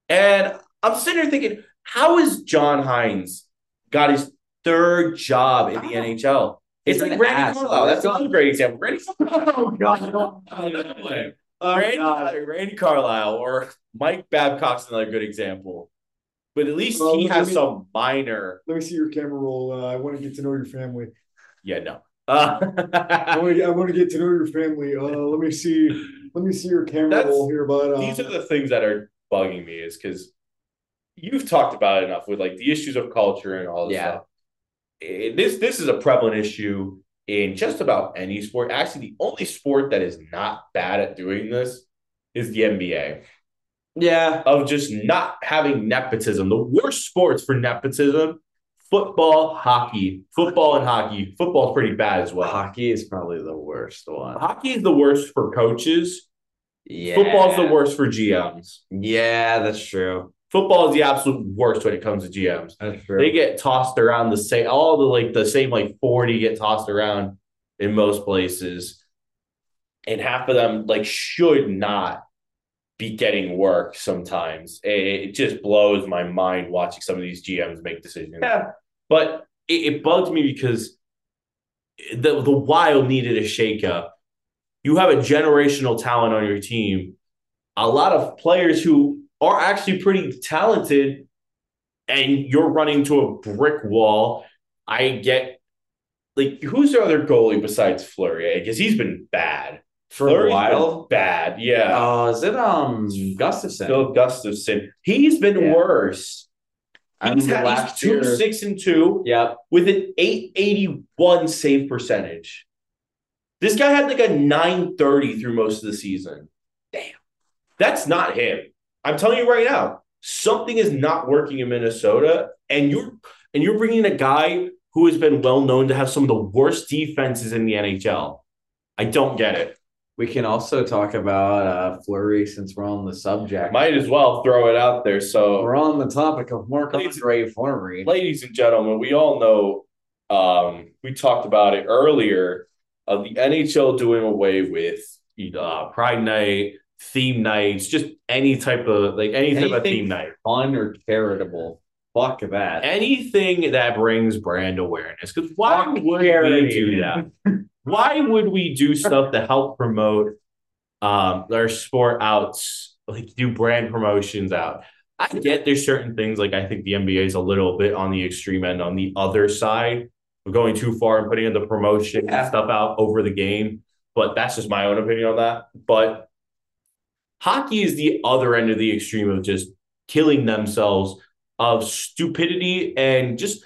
And I'm sitting here thinking, how is John Hynes got his third job in the Oh. NHL? It's He's like an Randy ass. Carlisle. That's another great example. Randy Oh God! Randy, Randy Carlisle or Mike Babcock's another good example. But at least Well, he has me- some minor. Let me see your camera roll. Uh, I want to get to know your family. Yeah, no. I Uh, want to. I want to get to know your family. Uh, let me see. Let me see your camera That's- roll here. But uh, these are the things that are bugging me is because you've talked about it enough with like the issues of culture and all this Yeah. stuff. Eh, this this is a prevalent issue in just about any sport. Actually, the only sport that is not bad at doing this is the NBA. Yeah. of just not having nepotism. The worst sports for nepotism: football, hockey, football, and hockey. Football's pretty bad as well. Hockey is probably the worst one. Hockey is the worst for coaches. Yeah. Football's the worst for GMs. Yeah, that's true. Football is the absolute worst when it comes to GMs. That's true. They get tossed around the same, all the like the same like 40 get tossed around in most places. And half of them like should not be getting work sometimes. It, just blows my mind watching some of these GMs make decisions. yeah. But it, it bugs me because the the wild needed a shakeup. You have a generational talent on your team, a lot of players who are actually pretty talented, and you're running to a brick wall. I get like who's their other goalie besides Fleury? Because he's been bad For a Fleury's while. bad. Yeah, Oh, is it um Gustavsson? Phil Gustavsson. He's been Yeah. worse. I He's, had, he's two year- six and two. Yep. with an 881 save percentage. This guy had like a 930 through most of the season. Damn. That's not him. I'm telling you right now, something is not working in Minnesota and you're and you're bringing a guy who has been well known to have some of the worst defenses in the NHL. I don't get it. We can also talk about uh Fleury since we're on the subject. Might as well throw it out there. So we're on the topic of Marc Andre Fleury. ladies and gentlemen, we all know um, we talked about it earlier of the NHL doing away with uh, Pride Night, theme nights, just any type of like any type of theme night, Fun or charitable. Fuck that. anything that brings brand awareness. Because why Fuck would we do that? why would we do stuff to help promote um, our sport outs, like do brand promotions out? I get there's certain things like I think the NBA is a little bit on the extreme end on the other side of going too far and putting in the promotion Yeah. stuff out over the game. But that's just my own opinion on that. But hockey is the other end of the extreme of just killing themselves of stupidity and just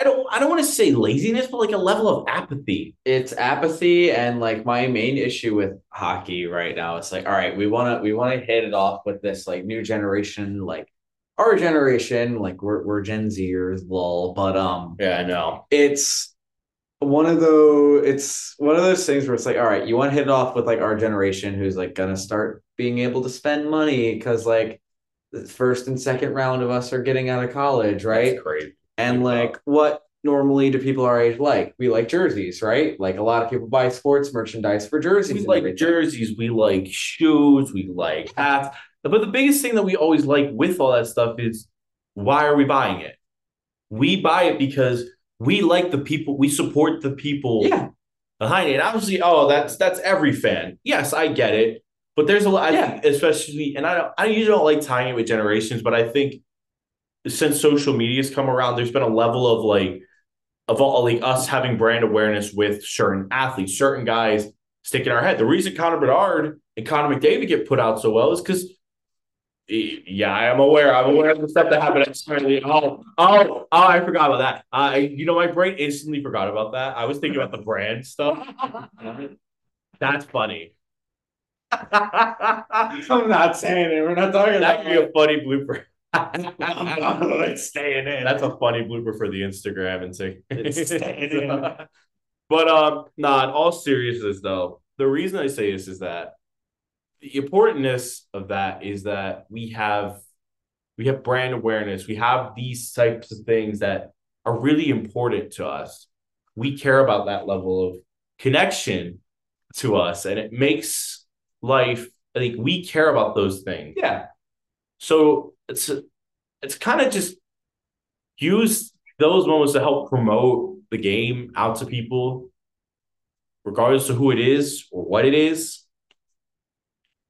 I don't I don't want to say laziness, but like a level of apathy. it's apathy and like my main issue with hockey right now it's like all right we want to we want to hit it off with this like new generation like our generation like we're, we're gen zers lol but um Yeah, I know. it's one of those it's one of those things where it's like all right you want to hit it off with like our generation who's like gonna start being able to spend money because like the first and second round of us are getting out of college right That's crazy. And Like, uh, like, what normally do people our age like? We like jerseys, right? Like a lot of people buy sports merchandise for jerseys. We like everything. jerseys, we like shoes, we like hats. But the biggest thing that we always like with all that stuff is why are we buying it? We buy it because we like the people, we support the people Yeah, behind it. And obviously, oh, that's that's every fan. Yes, I get it. But there's a lot, Yeah. especially, and I don't, I usually don't like tying it with generations, but I think since social media's come around, there's been a level of like, of all like us having brand awareness with certain athletes, certain guys sticking our head. The reason Connor Bedard and Connor McDavid get put out so well is because, yeah, I am aware. I'm aware of the stuff that happened at. Oh, oh, oh, I forgot about that. I, you know, my brain instantly forgot about that. I was thinking about the brand stuff. That's funny. I'm not saying it. We're not talking That about could be a funny blooper. It's staying in. That's a funny blooper for the Instagram and say It's staying in. But um, nah, in all seriousness though, the reason I say this is that the importantness of that is that we have we have brand awareness. We have these types of things that are really important to us. We care about that level of connection to us, and it makes life like we care about those things. yeah. So it's it's kind of just use those moments to help promote the game out to people, regardless of who it is or what it is.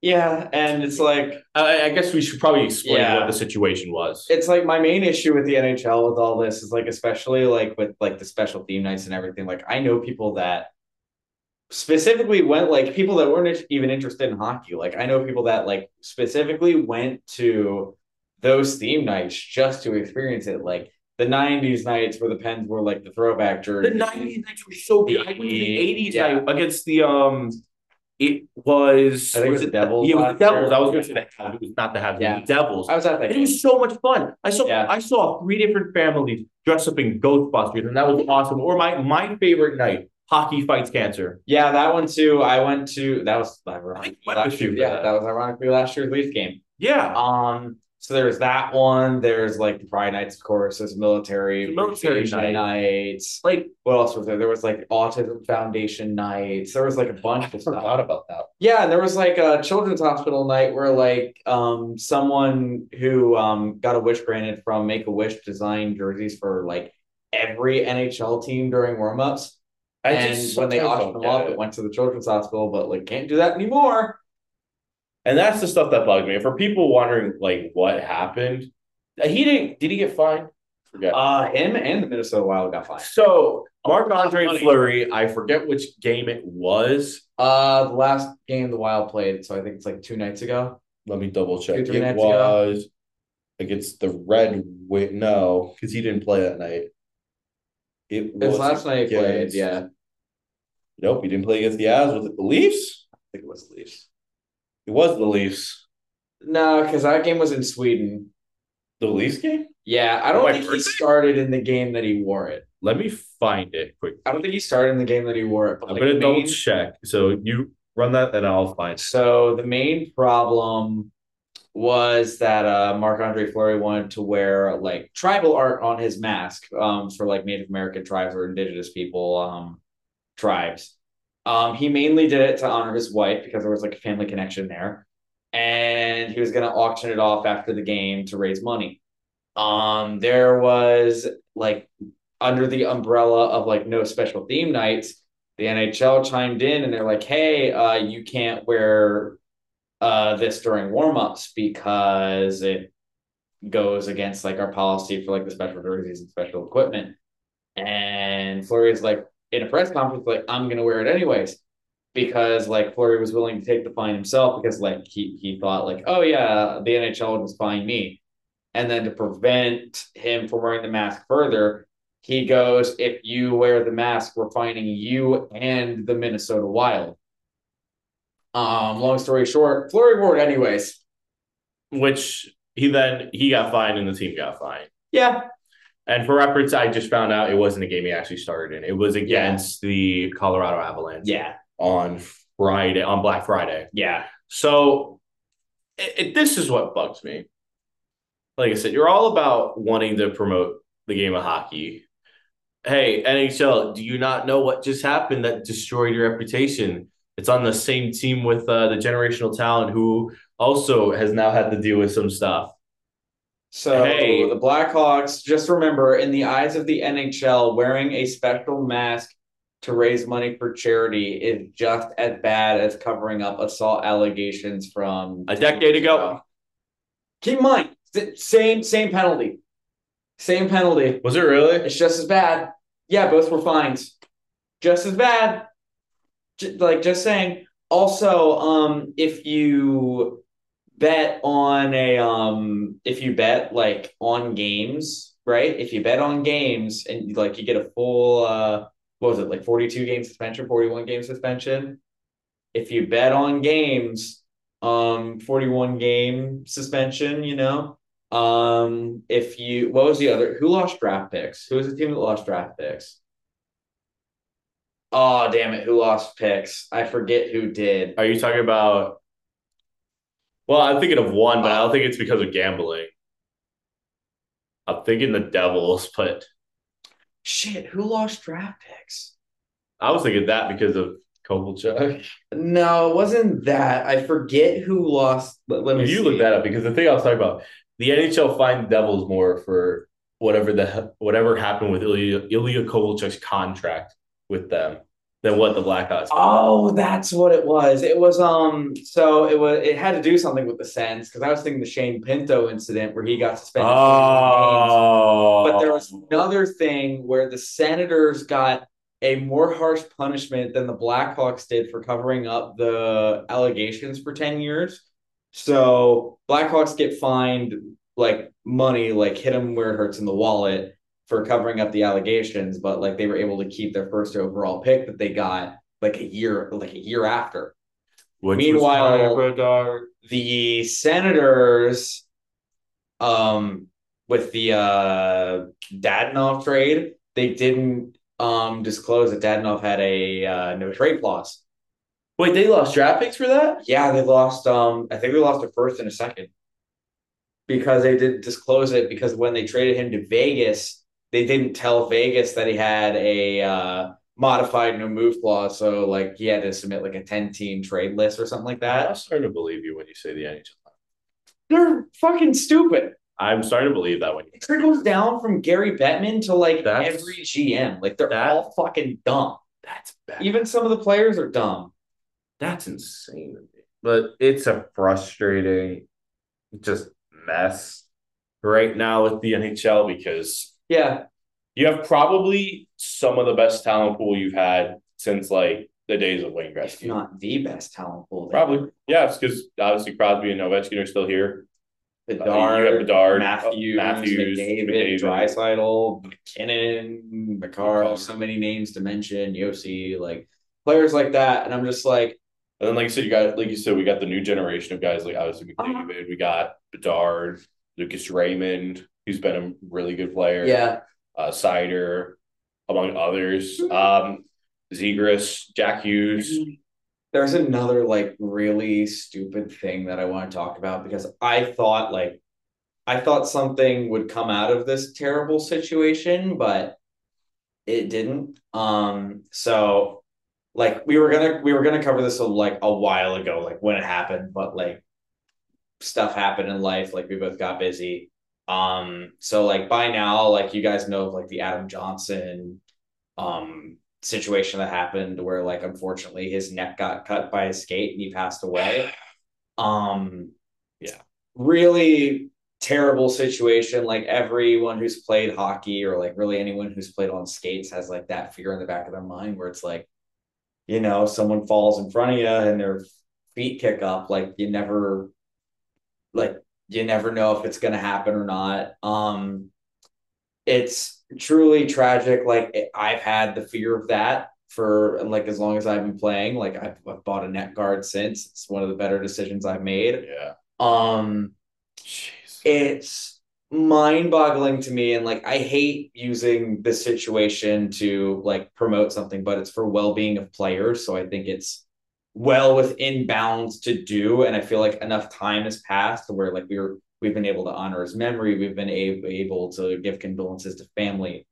Yeah, and it's like I, I guess we should probably explain Yeah. what the situation was. it's like my main issue with the NHL with all this is like especially like with like the special theme nights and everything. Like I know people that specifically went like people that weren't even interested in hockey. Like I know people that like specifically went to those theme nights just to experience it. Like the '90s nights where the Pens were like the throwback jersey. the '90s nights were so good. I went to the '80s Yeah. night against the um It was. I think it was the Devils Yeah, it was the Devils. year. I was going to say that. It was not the Habs. Yeah. The Devils. I was at that Game. It was so much fun. I saw Yeah. I saw three different families dressed up in Ghostbusters, and that was awesome. Or my my favorite night, hockey fights cancer. Yeah, that one too. I went to that was ironically last year. Yeah, that. that was ironically last year's Leaf game. Yeah, Um, so there's that one. There's like the Pride Nights, of course. There's military, The military appreciation nights. like What else was there? There was like Autism Foundation nights. There was like a bunch of I stuff. forgot about that. Yeah, and there was like a children's hospital night where like um someone who um got a wish granted from Make a Wish designed jerseys for like every NHL team during warmups. I And just when they auctioned them off, it it. went to the children's hospital, but like can't do that anymore. And that's the stuff that bugged me. For people wondering like what happened, he didn't. Did he get fined? Forget. Uh him and the Minnesota Wild got fined. so Marc Andre. Fleury, I forget which game it was. Uh the last game the Wild played, so I think it's like two nights ago. Let me double check. Two, It nights ago? was against the Red Wit. No, because he didn't play that night. It It was last night he played, yeah. Nope, he didn't play against the Avs. Was it the Leafs? I think it was the Leafs. It was the Leafs. No, because that game was in Sweden. The Leafs game? Yeah, I don't My think he started in the game that he wore it. Let me find it quick. I don't think he started in the game that he wore it. But I'm like, gonna the double check. So you run that, and I'll find. it. So the main problem was that uh Marc Andre Fleury wanted to wear like tribal art on his mask um for like Native American tribes or indigenous people um tribes. Um he mainly did it to honor his wife because there was like a family connection there. And he was gonna auction it off after the game to raise money. Um there was like under the umbrella of like no special theme nights, the NHL chimed in and they're like, hey, uh, you can't wear uh, this during warmups because it goes against like our policy for like the special jerseys and special equipment. And Fleury's like in a press conference, like, I'm gonna wear it anyways. Because like Fleury was willing to take the fine himself because like he he thought like, oh yeah, the NHL would just fine me. And then to prevent him from wearing the mask further, he goes, if you wear the mask, we're fining you and the Minnesota Wild. Um, long story short, Fleury wore it anyways. Which he then he got fined, and the team got fined. Yeah. And for reference, I just found out it wasn't a game he actually started in. It was against the Colorado Avalanche Yeah. on Friday on Black Friday. Yeah. So it, it- this is what bugs me. Like I said, you're all about wanting to promote the game of hockey. Hey, NHL, do you not know what just happened that destroyed your reputation? It's on the same team with uh, the generational talent who also has now had to deal with some stuff. So Hey. the Blackhawks, just remember, in the eyes of the NHL, wearing a special mask to raise money for charity is just as bad as covering up assault allegations from A decade ago. Keep in mind, same same penalty, same penalty. Was it really? It's just as bad. Yeah, both were fines. Just as bad. J- like just saying. Also, um, if you bet on a um, if you bet like on games, right? If you bet on games and like you get a full uh, what was it like forty two game suspension, forty one game suspension. If you bet on games, um, forty one game suspension. You know, um, if you what was the other who lost draft picks? Who was the team that lost draft picks? Oh damn it, who lost picks? I forget who did. Are you talking about? Well, I'm thinking of one, but I don't think it's because of gambling. I'm thinking the Devils, but Shit, who lost draft picks? I was thinking that because of Kovalchuk. No, it wasn't that. I forget who lost. Let, let me You see. look that up because the thing I was talking about, the NHL fined the Devils more for whatever the whatever happened with Ilya, Ilya Kovalchuk's contract with them than what the Blackhawks. Oh, that's what it was. It was um. So it was. It had to do something with the Sens because I was thinking the Shane Pinto incident where he got suspended. Oh, But there was another thing where the Senators got a more harsh punishment than the Blackhawks did for covering up the allegations for 10 years. So Blackhawks get fined like money, like hit them where it hurts in the wallet for covering up the allegations, but like they were able to keep their first overall pick that they got like a year, like a year after. Which Meanwhile- the Senators, um, with the uh Dadonov trade, they didn't um disclose that Dadonov had a uh, no trade clause. Wait, they lost draft picks for that? Yeah, they lost. Um, I think they lost a first and a second because they didn't disclose it. Because when they traded him to Vegas, they didn't tell Vegas that he had a uh, modified no move clause. So like he had to submit like a ten team trade list or something like that. I'm starting to believe you when you say the NHL. They're fucking stupid. I'm starting to believe that when you It trickles down from Gary Bettman to like That's- every GM. Like they're that- all fucking dumb. that's bad. Even some of the players are dumb. That's insane to me. But it's a frustrating just mess right now with the NHL because Yeah, you have probably some of the best talent pool you've had since like the days of Wayne if not the best talent pool. Probably. Yeah, it's because obviously Crosby and Ovechkin are still here. Bedard, Uh, you got Bedard, Matthews, Matthews, McDavid, McDavid. Draisaitl, MacKinnon, Makar, so many names to mention, Josi, like players like that. And I'm just like, And then, like I said, you got like you said, we got the new generation of guys like obviously Uh-huh. We got Bedard, Lucas Raymond, who's been a really good player. yeah, uh, Seider, among others. Um, Zegras, Jack Hughes. there's another like really stupid thing that I want to talk about because I thought like I thought something would come out of this terrible situation, but it didn't. Um, so like we were gonna we were gonna cover this like a while ago, like when it happened, but like stuff happened in life, like we both got busy. Um, so like by now, like you guys know of like the Adam Johnson um situation that happened where like unfortunately his neck got cut by a skate and he passed away. Um Yeah. Really terrible situation. Like everyone who's played hockey or like really anyone who's played on skates has like that fear in the back of their mind where it's like, you know, someone falls in front of you and their feet kick up, like you never like you never know if it's gonna happen or not. Um it's truly tragic. Like I've had the fear of that for like as long as I've been playing. Like I've, I've bought a net guard since. It's one of the better decisions I've made. Yeah. Um, Jeez. it's mind-boggling to me, and like I hate using this situation to like promote something, but it's for well-being of players. So I think it's well within bounds to do, and I feel like enough time has passed where like we were we've been able to honor his memory. We've been able able to give condolences to family.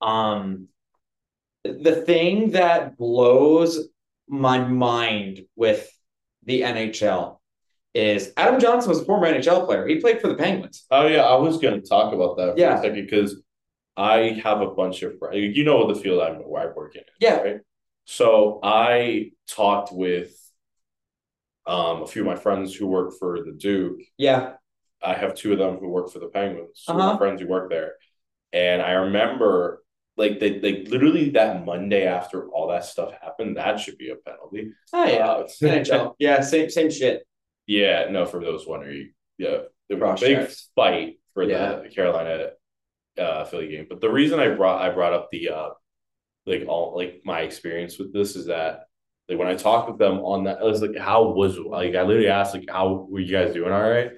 Um, the thing that blows my mind with the NHL is Adam Johnson was a former NHL player. He played for the Penguins. Oh yeah, I was gonna talk about that for Yeah. a second because I have a bunch of friends. You know the field I'm where I work in. Yeah. Right. So I talked with um a few of my friends who work for the Duke. Yeah. I have two of them who work for the Penguins. Uh-huh. friends who work there, and I remember like they like literally that Monday after all that stuff happened. That should be a penalty. Oh yeah. Uh, NHL. Yeah, same same shit. Yeah, no, for those wondering, yeah, there was Cross a big checks. fight for Yeah. the Carolina uh Philly game. But the reason I brought I brought up the uh like all like my experience with this is that like when I talked with them on that, I was like, how was like I literally asked like how were you guys doing all right?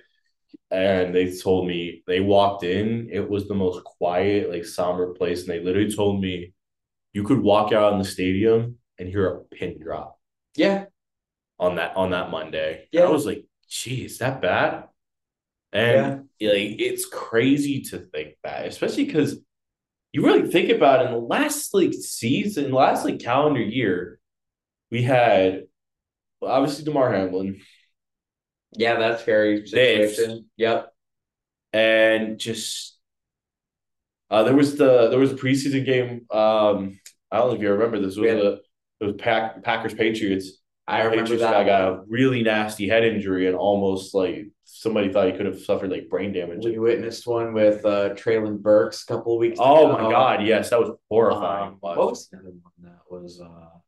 And they told me they walked in, it was the most quiet, like somber place, and they literally told me you could walk out in the stadium and hear a pin drop Yeah. on that on that Monday. Yeah. I was like, geez, that bad? And like it's crazy to think that, especially because you really think about it, in the last like season, last like calendar year, we had well, obviously Damar Hamlin Yeah, that's scary situation. Yep. and just uh there was the there was a preseason game. Um I don't know if you remember this was Yeah. the it was Pack, Packers Patriots. I remember that. guy got a really nasty head injury and almost like somebody thought he could have suffered like brain damage. We witnessed one with uh Treylon Burks a couple of weeks Oh ago. my god, yes, that was horrifying. Um, what was the other one that was uh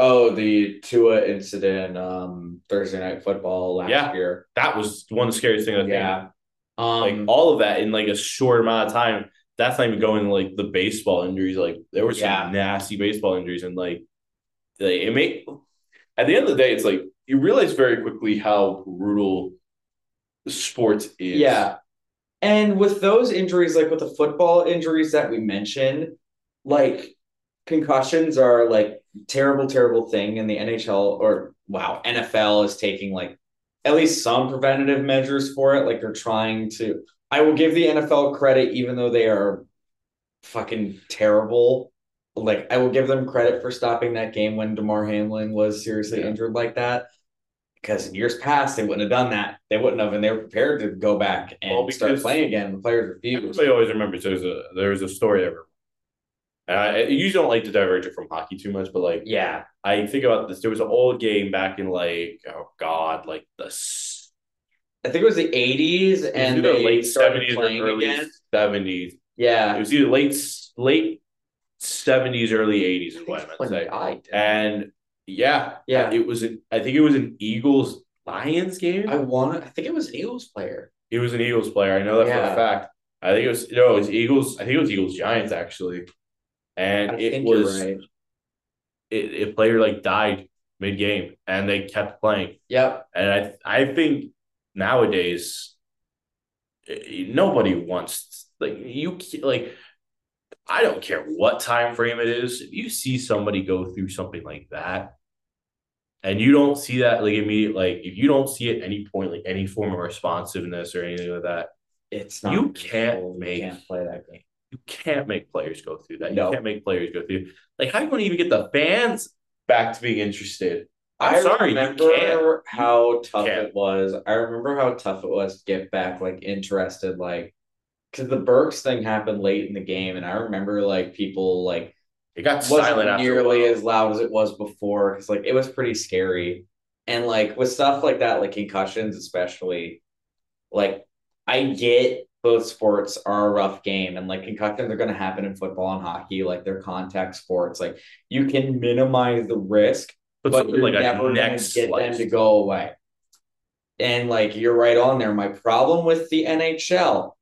Oh, the Tua incident um Thursday night football last Yeah. year. that was one of the scariest things I think. Yeah. Um Like all of that in like a short amount of time. That's not even going like the baseball injuries. Like there were some Yeah. nasty baseball injuries and like it made at the end of the day, it's like you realize very quickly how brutal sports is. Yeah. And with those injuries, like with the football injuries that we mentioned, like concussions are like terrible, terrible thing. And the NHL or wow, NFL is taking like at least some preventative measures for it. Like they're trying to. I will give the NFL credit, even though they are fucking terrible. Like I will give them credit for stopping that game when Damar Hamlin was seriously Yeah. injured like that. Because in years past they wouldn't have done that. They wouldn't have, and they were prepared to go back and Well, start playing again. The players refused. Everybody always remembers there's a there's a story ever. I, I usually don't like to diverge it from hockey too much, but like Yeah, I think about this. There was an old game back in like oh god, like the I think it was the '80s, and the late seventies or early seventies. Yeah, It was either late late seventies, early eighties is what I meant to say. I, And yeah, Yeah. it was. An, I think it was an Eagles Lions game. I want. I think it was an Eagles player. It was an Eagles player. I know that for a fact. I think it was no, it was Eagles. I think it was Eagles Giants actually, and I it was right. it, a player like died mid game, and they kept playing. Yep. And I I think nowadays eh, nobody wants like you like I don't care what time frame it is. If you see somebody go through something like that, and you don't see that like immediate like if you don't see at any point like any form of responsiveness or anything like that, It's not. You can't you make- can't play that game. you can't make players go through that. No. You can't make players go through like how you going to even get the fans back to being interested? I'm I sorry, you remember how tough it was. I remember how tough it was to get back like interested, like because the Burks thing happened late in the game, and I remember like people like It got wasn't silent nearly as loud as it was before because like it was pretty scary, and like with stuff like that, like concussions especially, like I get both sports are a rough game and like concussions are going to happen in football and hockey like they're contact sports like you can minimize the risk but, but you're like a never gonna get them to go away. And like you're right on there. My problem with the NHL,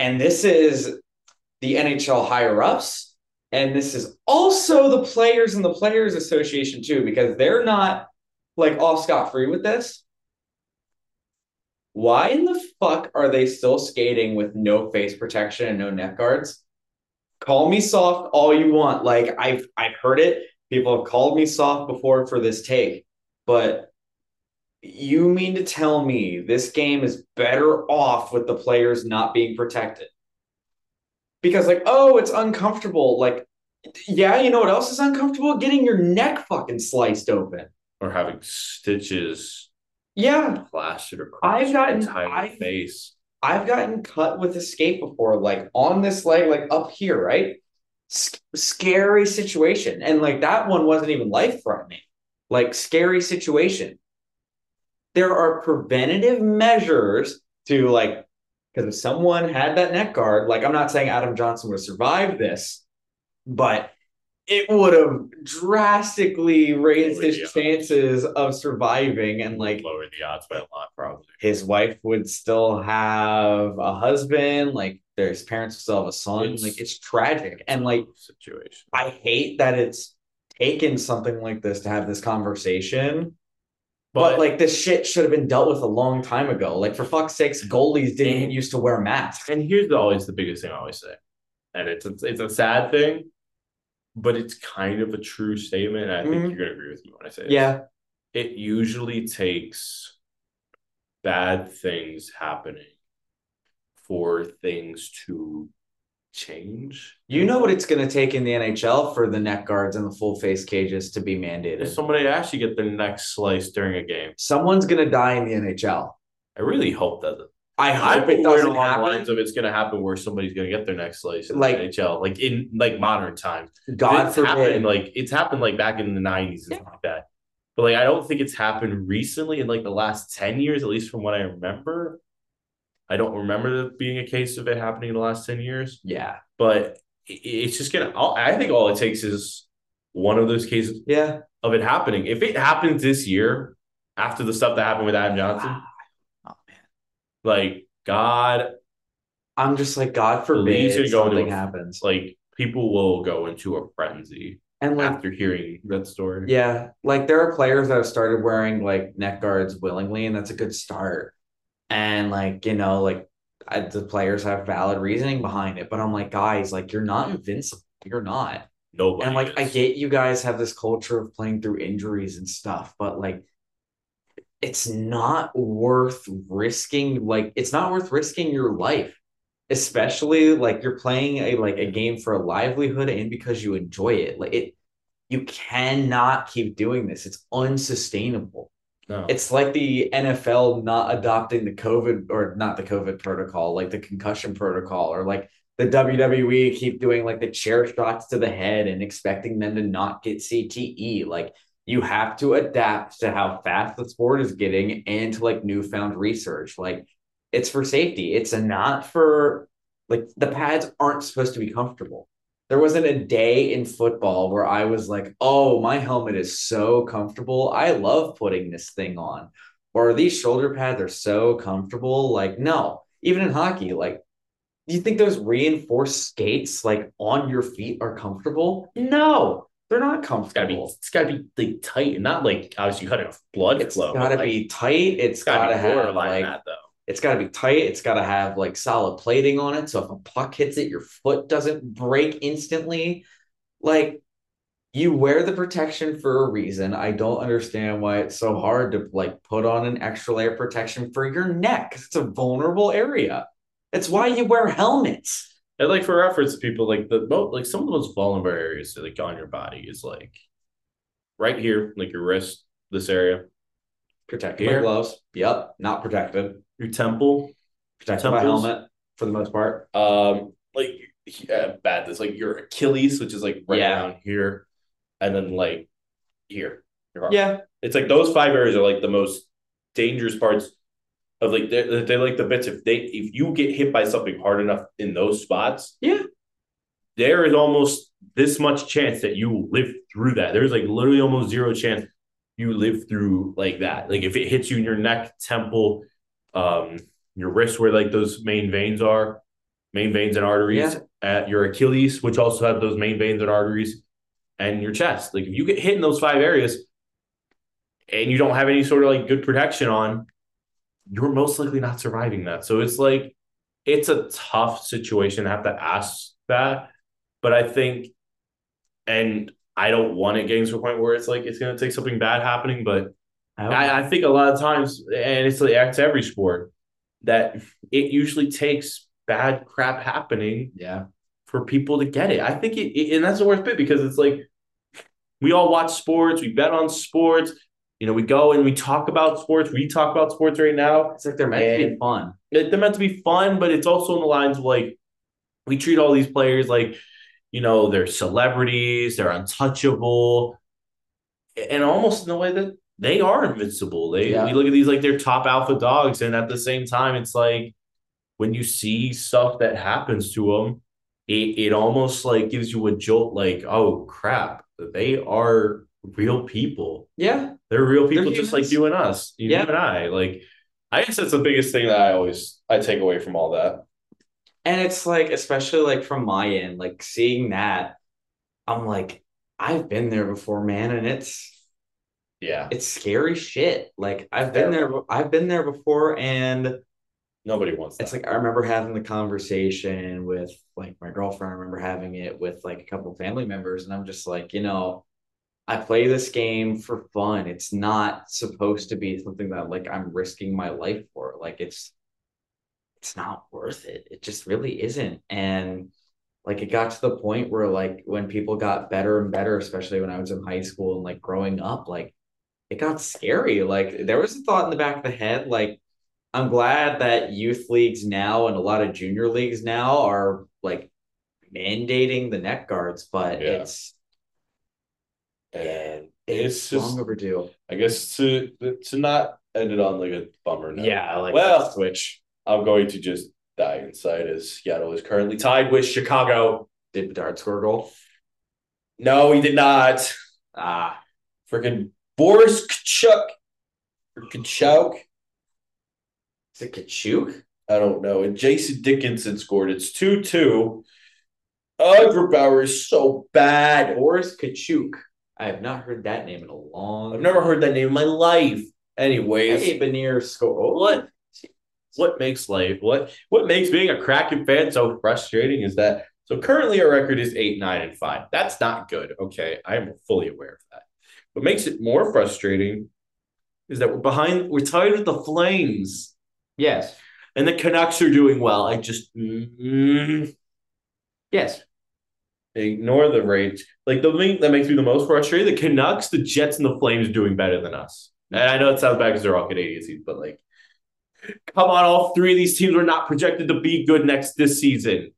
and this is the NHL higher ups, and this is also the players and the players association too, because they're not like off scot free with this. Why in the fuck are they still skating with no face protection and no neck guards? Call me soft all you want. Like I've I've heard it. People have called me soft before for this take, but you mean to tell me this game is better off with the players not being protected? Because like, oh, it's uncomfortable. Like, yeah, you know what else is uncomfortable? Getting your neck fucking sliced open. or having stitches Yeah, plastered across I've your gotten- entire I've- face. I've gotten cut with a skate before, like on this leg, like up here, right? S- scary situation. And like that one wasn't even life threatening, like scary situation. There are preventative measures to like, because if someone had that neck guard, like I'm not saying Adam Johnson would have survived this, but it would have drastically raised his chances of surviving and like lower the odds by a lot, probably. his wife would still have a husband, like his parents would still have a son. It's- like it's tragic. And like situation. I hate that it's taken something like this to have this conversation. But, But, like this shit should have been dealt with a long time ago. Like for fuck's sakes, goalies didn't And- used to wear masks. and here's the, always the biggest thing I always say, and it's it's, it's a sad thing, but it's kind of a true statement. I think Mhm. you're gonna agree with me when I say this. Yeah. it usually takes bad things happening for things to change. You know what it's gonna take in the NHL for the neck guards and the full face cages to be If mandated. somebody actually get their neck sliced during a game, Someone's gonna die in the NHL. I really hope that. I I hope put it doesn't along happen. lines of it's going to happen where somebody's going to get their neck sliced in Like- the NHL, like in like modern times. God it's forbid. happened like it's happened like back in the nineties and Yeah. stuff like that. But like I don't think it's happened recently in like the last ten years, at least from what I remember. I don't remember there being a case of it happening in the last ten years. yeah. But it's just gonna. I think all it takes is one of those cases Yeah. of it happening. If it happens this year, after the stuff that happened with Adam Johnson, ah. Oh man. like God, I'm just like, God forbid gonna go into something a- happens. like people will go into a frenzy And like after hearing that story. Yeah, like there are players that have started wearing like neck guards willingly, and that's a good start. And like you know, like I, the players have valid reasoning behind it, but I'm like, guys, like you're not invincible. You're not. Nobody. And like I get you guys have this culture of playing through injuries and stuff, but like it's not worth risking. Like it's not worth risking your life, especially like you're playing a like a game for a livelihood and because you enjoy it. Like it, you cannot keep doing this. It's unsustainable. It's like the NFL not adopting the COVID or not the COVID protocol, like the concussion protocol, or like the WWE keep doing like the chair shots to the head and expecting them to not get CTE. Like you have to adapt to how fast the sport is getting and to like newfound research. Like it's for safety. It's not for like the pads aren't supposed to be comfortable. There wasn't a day in football where I was like, oh, my helmet is so comfortable. I love putting this thing on. Or these shoulder pads are so comfortable. Like, no, even in hockey, like, do you think those reinforced skates like on your feet are comfortable? No, they're not It's gotta be. comfortable. It's gotta be like tight and not like obviously cutting off blood It's flow. gotta but, like, be tight. It's It's gotta, gotta be have like that though. It's got to be tight. It's got to have like solid plating on it. So if a puck hits it, your foot doesn't break instantly. Like you wear the protection for a reason. I don't understand why it's so hard to like put on an extra layer of protection for your neck 'cause it's a vulnerable area. It's why you wear helmets. And like for reference, people like the most like some of the most vulnerable areas like on your body is like right here, like your wrist, this area, Protected Here. gloves. Yep. Not protected. Your temple, Protected by Temples. helmet for the most part. um, like yeah, bad. This like your Achilles, which is like right Yeah. around here, and then like here. Your arm. Yeah. It's like those five areas are like the most dangerous parts of like they're, they're like the bits if they if you get hit by something hard enough in those spots, Yeah. there is almost this much chance that you will live through that. There's like literally almost zero chance you live through like that. Like if it hits you in your neck, temple, um, your wrist where like those main veins are, main veins and arteries, Yeah. at your Achilles, which also have those main veins and arteries, and your chest. Like if you get hit in those five areas and you don't have any sort of like good protection on, you're most likely not surviving that. So it's like it's a tough situation to have to ask that. But I think and I don't want it getting to a point where it's like it's gonna take something bad happening, but I, I think a lot of times, and it's like it's every sport, that it usually takes bad crap happening yeah. for people to get it. I think it, it- and that's the worst bit because it's like we all watch sports, we bet on sports, you know, we go and we talk about sports, we talk about sports right now. It's like they're meant to be fun. It- They're meant to be fun, but it's also in the lines of like we treat all these players like, you know, they're celebrities, they're untouchable, and almost in the way that they are invincible. They Yeah. we look at these like they're top alpha dogs, and at the same time, it's like when you see stuff that happens to them, it it almost like gives you a jolt. Like, oh crap, they are real people. Yeah. They're real They're people, just like you and us, you Yeah. and I. Like, I guess that's the biggest thing that I always I take away from all that. And it's like, especially like from my end, like seeing that, I'm like, I've been there before, man, and it's Yeah, it's scary shit. Like I've been there, I've been there before, and nobody wants that. it's like I remember having the conversation with like my girlfriend. I remember having it with like a couple family members, and I'm just like, you know, I play this game for fun. It's not supposed to be something that like I'm risking my life for. Like it's it's not worth it. It just really isn't. And like it got to the point where like when people got better and better, especially when I was in high school and like growing up, like it got scary. Like there was a thought in the back of the head, like I'm glad that youth leagues now and a lot of junior leagues now are like mandating the neck guards, but Yeah. it's and it's, it's just long overdue. I guess to to not end it on like a bummer note. Yeah, like well, switch. I'm going to just die inside as Seattle is currently tied with Chicago. Did Bedard score a goal? No, he did not. Ah, Freaking Boris Katchouk or Kachuk. is it Kachuk? I don't know. And Jason Dickinson scored. It's 2 2. Oh, Grubauer is so bad. Boris Katchouk. I have not heard that name in a long. I've never heard that name in my life. Anyways, Hey, Benier score. what what makes life what what makes being a Kraken fan so frustrating is that so currently our record is eight, nine, and five. That's not good. Okay. I'm fully aware of that. What makes it more frustrating is that we're behind, we're tied with the Flames. Yes. And the Canucks are doing well. I just mm, Yes. ignore the rage. Like the thing that makes me the most frustrated, the Canucks, the Jets, and the Flames doing better than us. And I know it sounds bad because they're all Canadian teams, but like, come on, all three of these teams are not projected to be good next this season.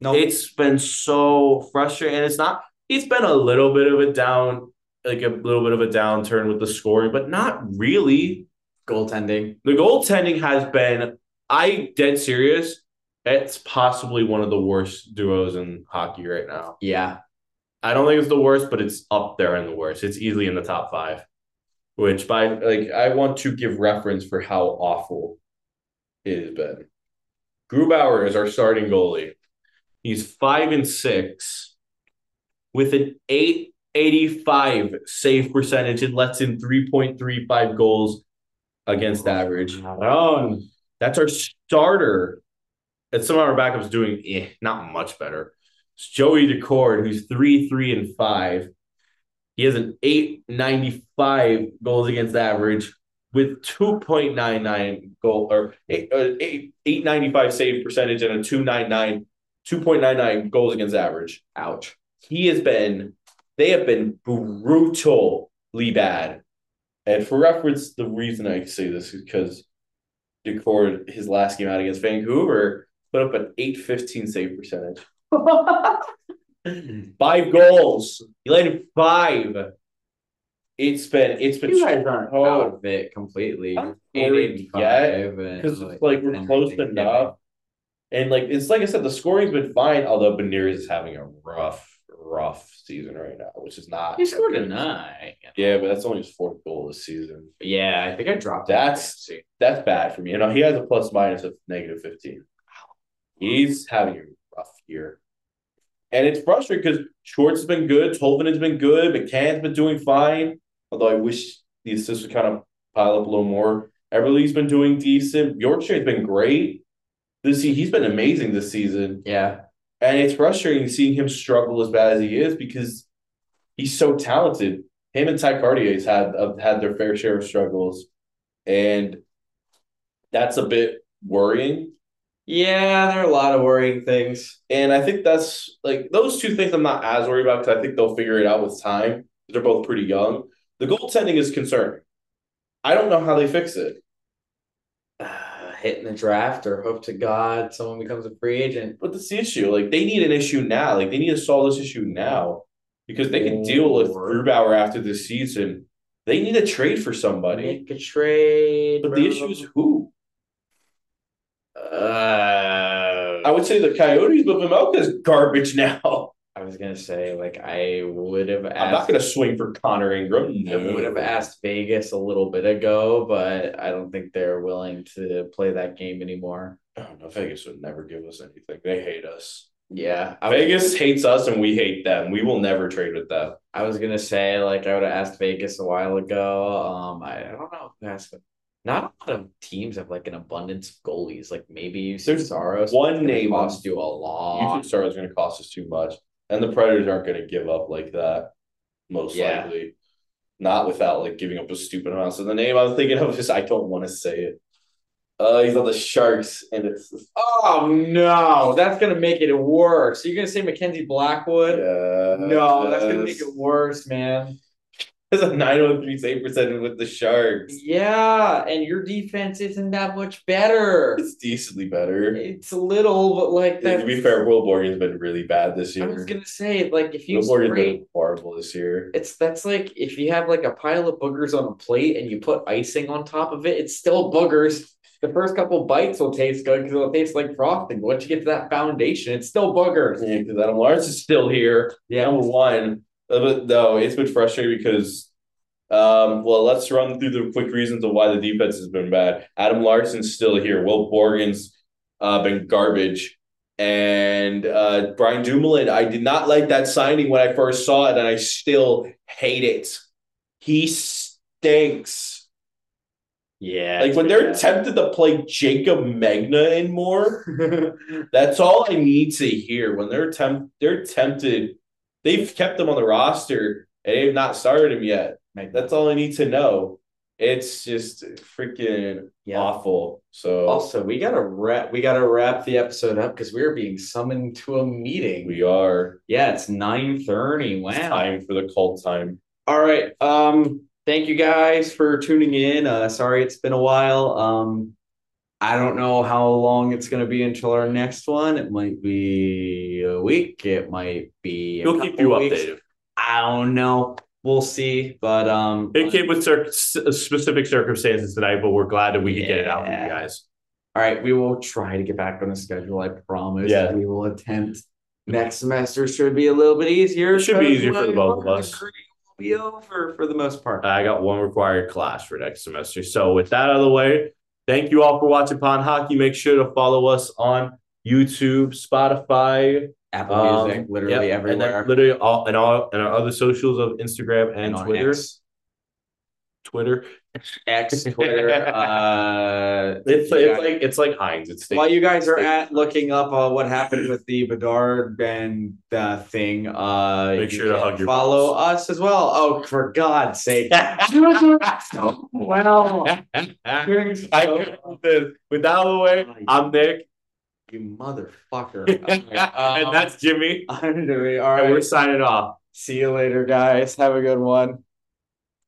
No. It's been so frustrating. And it's not, it's been a little bit of a down, like a little bit of a downturn with the scoring, but not really. goaltending. The goaltending has been, I dead serious. It's possibly one of the worst duos in hockey right now. Yeah. I don't think it's the worst, but it's up there in the worst. It's easily in the top five. Which by like I want to give reference for how awful it has been. Grubauer is our starting goalie. He's five and six with an 885 save percentage and lets in 3.35 goals against average. That's our starter. And some of our backups doing eh, not much better. It's Joey Daccord, who's three, three, and five. He has an 895 goals against average with 2.99 goal or eight, uh, eight, 895 save percentage and a 299 2.99 goals against average. Ouch. He has been they have been brutally bad. And for reference, the reason I say this is because Daccord, his last game out against Vancouver, put up an 815 save percentage. Five goals. He in five. It's been it's been You guys aren't Oh. out of it completely. Worried yet, because it's like we're close enough. And like it's like I said, the scoring's been fine, although Beniers is having a rough, rough season right now, which is not He scored a nine. Yeah, but that's only his fourth goal this season. Yeah, I think I dropped. That's that's bad for me. You know, he has a plus minus of negative 15. He's having a rough year. And it's frustrating because Schwartz has been good, Tolvanen has been good, McCann's been doing fine. Although I wish the assists would kind of pile up a little more. Eberle's been doing decent. Bjorkstrand's been great. This he's been amazing this season. Yeah. And it's frustrating seeing him struggle as bad as he is because he's so talented. Him and Tye Kartye's had have had their fair share of struggles, and that's a bit worrying. Yeah, there are a lot of worrying things. And I think that's like those two things I'm not as worried about because I think they'll figure it out with time. They're both pretty young. The goaltending is concerning. I don't know how they fix it, Uh, hitting the draft or hope to God someone becomes a free agent. but that's the issue. Like they need an issue now. Like they need to solve this issue now because they can deal with Grubauer after this season. They need a trade for somebody. Make a trade. But the issue is who? Uh, I would say the Coyotes, but Vejmelka's garbage now. Was gonna say like I would have asked. I'm not to swing for Connor Ingram. I would have asked Vegas a little bit ago, but I don't think they're willing to play that game anymore. Oh, no, Vegas would never give us anything. They hate us. Yeah, I Vegas hates us, and we hate them. We will never trade with them. I was gonna say like I would have asked Vegas a while ago. Um, I, I don't know. if I asked. Not a lot of teams have like an abundance of goalies. Like maybe you. There's Saros one gonna name cost you a lot. Star is going to cost us too much, and the Predators aren't going to give up like that. Most Yeah. likely, not without like giving up a stupid amount. So the name I'm thinking of is I don't want to say it. Uh, he's on the Sharks, and it's Oh no, that's gonna make it worse. You're gonna say Mackenzie Blackwood? yeah, No, that's gonna make it worse, man. It's a 903 save percentage with the Sharks. Yeah, and your defense isn't that much better. It's decently better. It's a little, but like that. to be fair, Will Borgen's been really bad this year. I was gonna say, like, if you Will Borgen's spray, been horrible this year. it's that's like if you have like a pile of boogers on a plate and you put icing on top of it, it's still boogers. The first couple bites will taste good because it'll taste like frosting. But once you get to that foundation, it's still boogers. Yeah, because Adam Larsson is still here. Yeah, number one. But no, it's been frustrating because um well let's run through the quick reasons of why the defense has been bad. Adam Larsson's still here. Will Borgen's uh been garbage. And uh, Brian Dumoulin, I did not like that signing when I first saw it, and I still hate it. He stinks. Yeah. Like when they're tempted to play Jaycob Megna in more, that's all I need to hear. When they're temp, they're tempted. They've kept him on the roster and they've not started him yet. That's all I need to know. It's just freaking Yeah. awful. So Also, we gotta wrap. We gotta wrap the episode up because we're being summoned to a meeting. we are. yeah, it's nine thirty. Wow. It's time for the cult time. All right. Um, thank you guys for tuning in. Uh, sorry it's been a while. Um, I don't know how long it's gonna be until our next one. It might be a week. It might be. a We'll keep you weeks. updated. I don't know. We'll see. But um, It came with cir- specific circumstances tonight, but we're glad that we could get it out for you guys. all right, we will try to get back on the schedule. I promise. Yeah. we will attempt. Next semester should be a little bit easier. It should be easier for the both of us. Be over for the most part. I got one required class for next semester. So with that out of the way, thank you all for watching Pond Hockey. Make sure to follow us on YouTube, Spotify, Apple um, Music, literally yep, and everywhere. literally all and all and our other socials of Instagram and, on Twitter. Twitter. X, Twitter. uh, It's it's guys- like it's like Heinz. It's while you guys are at looking up uh, what happened with the Bedard and uh, thing, uh, Make sure to hug your follow balls. us as well. Oh, for God's sake! well, I with that out of the way, I'm Nick, you motherfucker! and Um, that's Jimmy. I'm doing all And we're signing off. See you later, guys. Have a good one.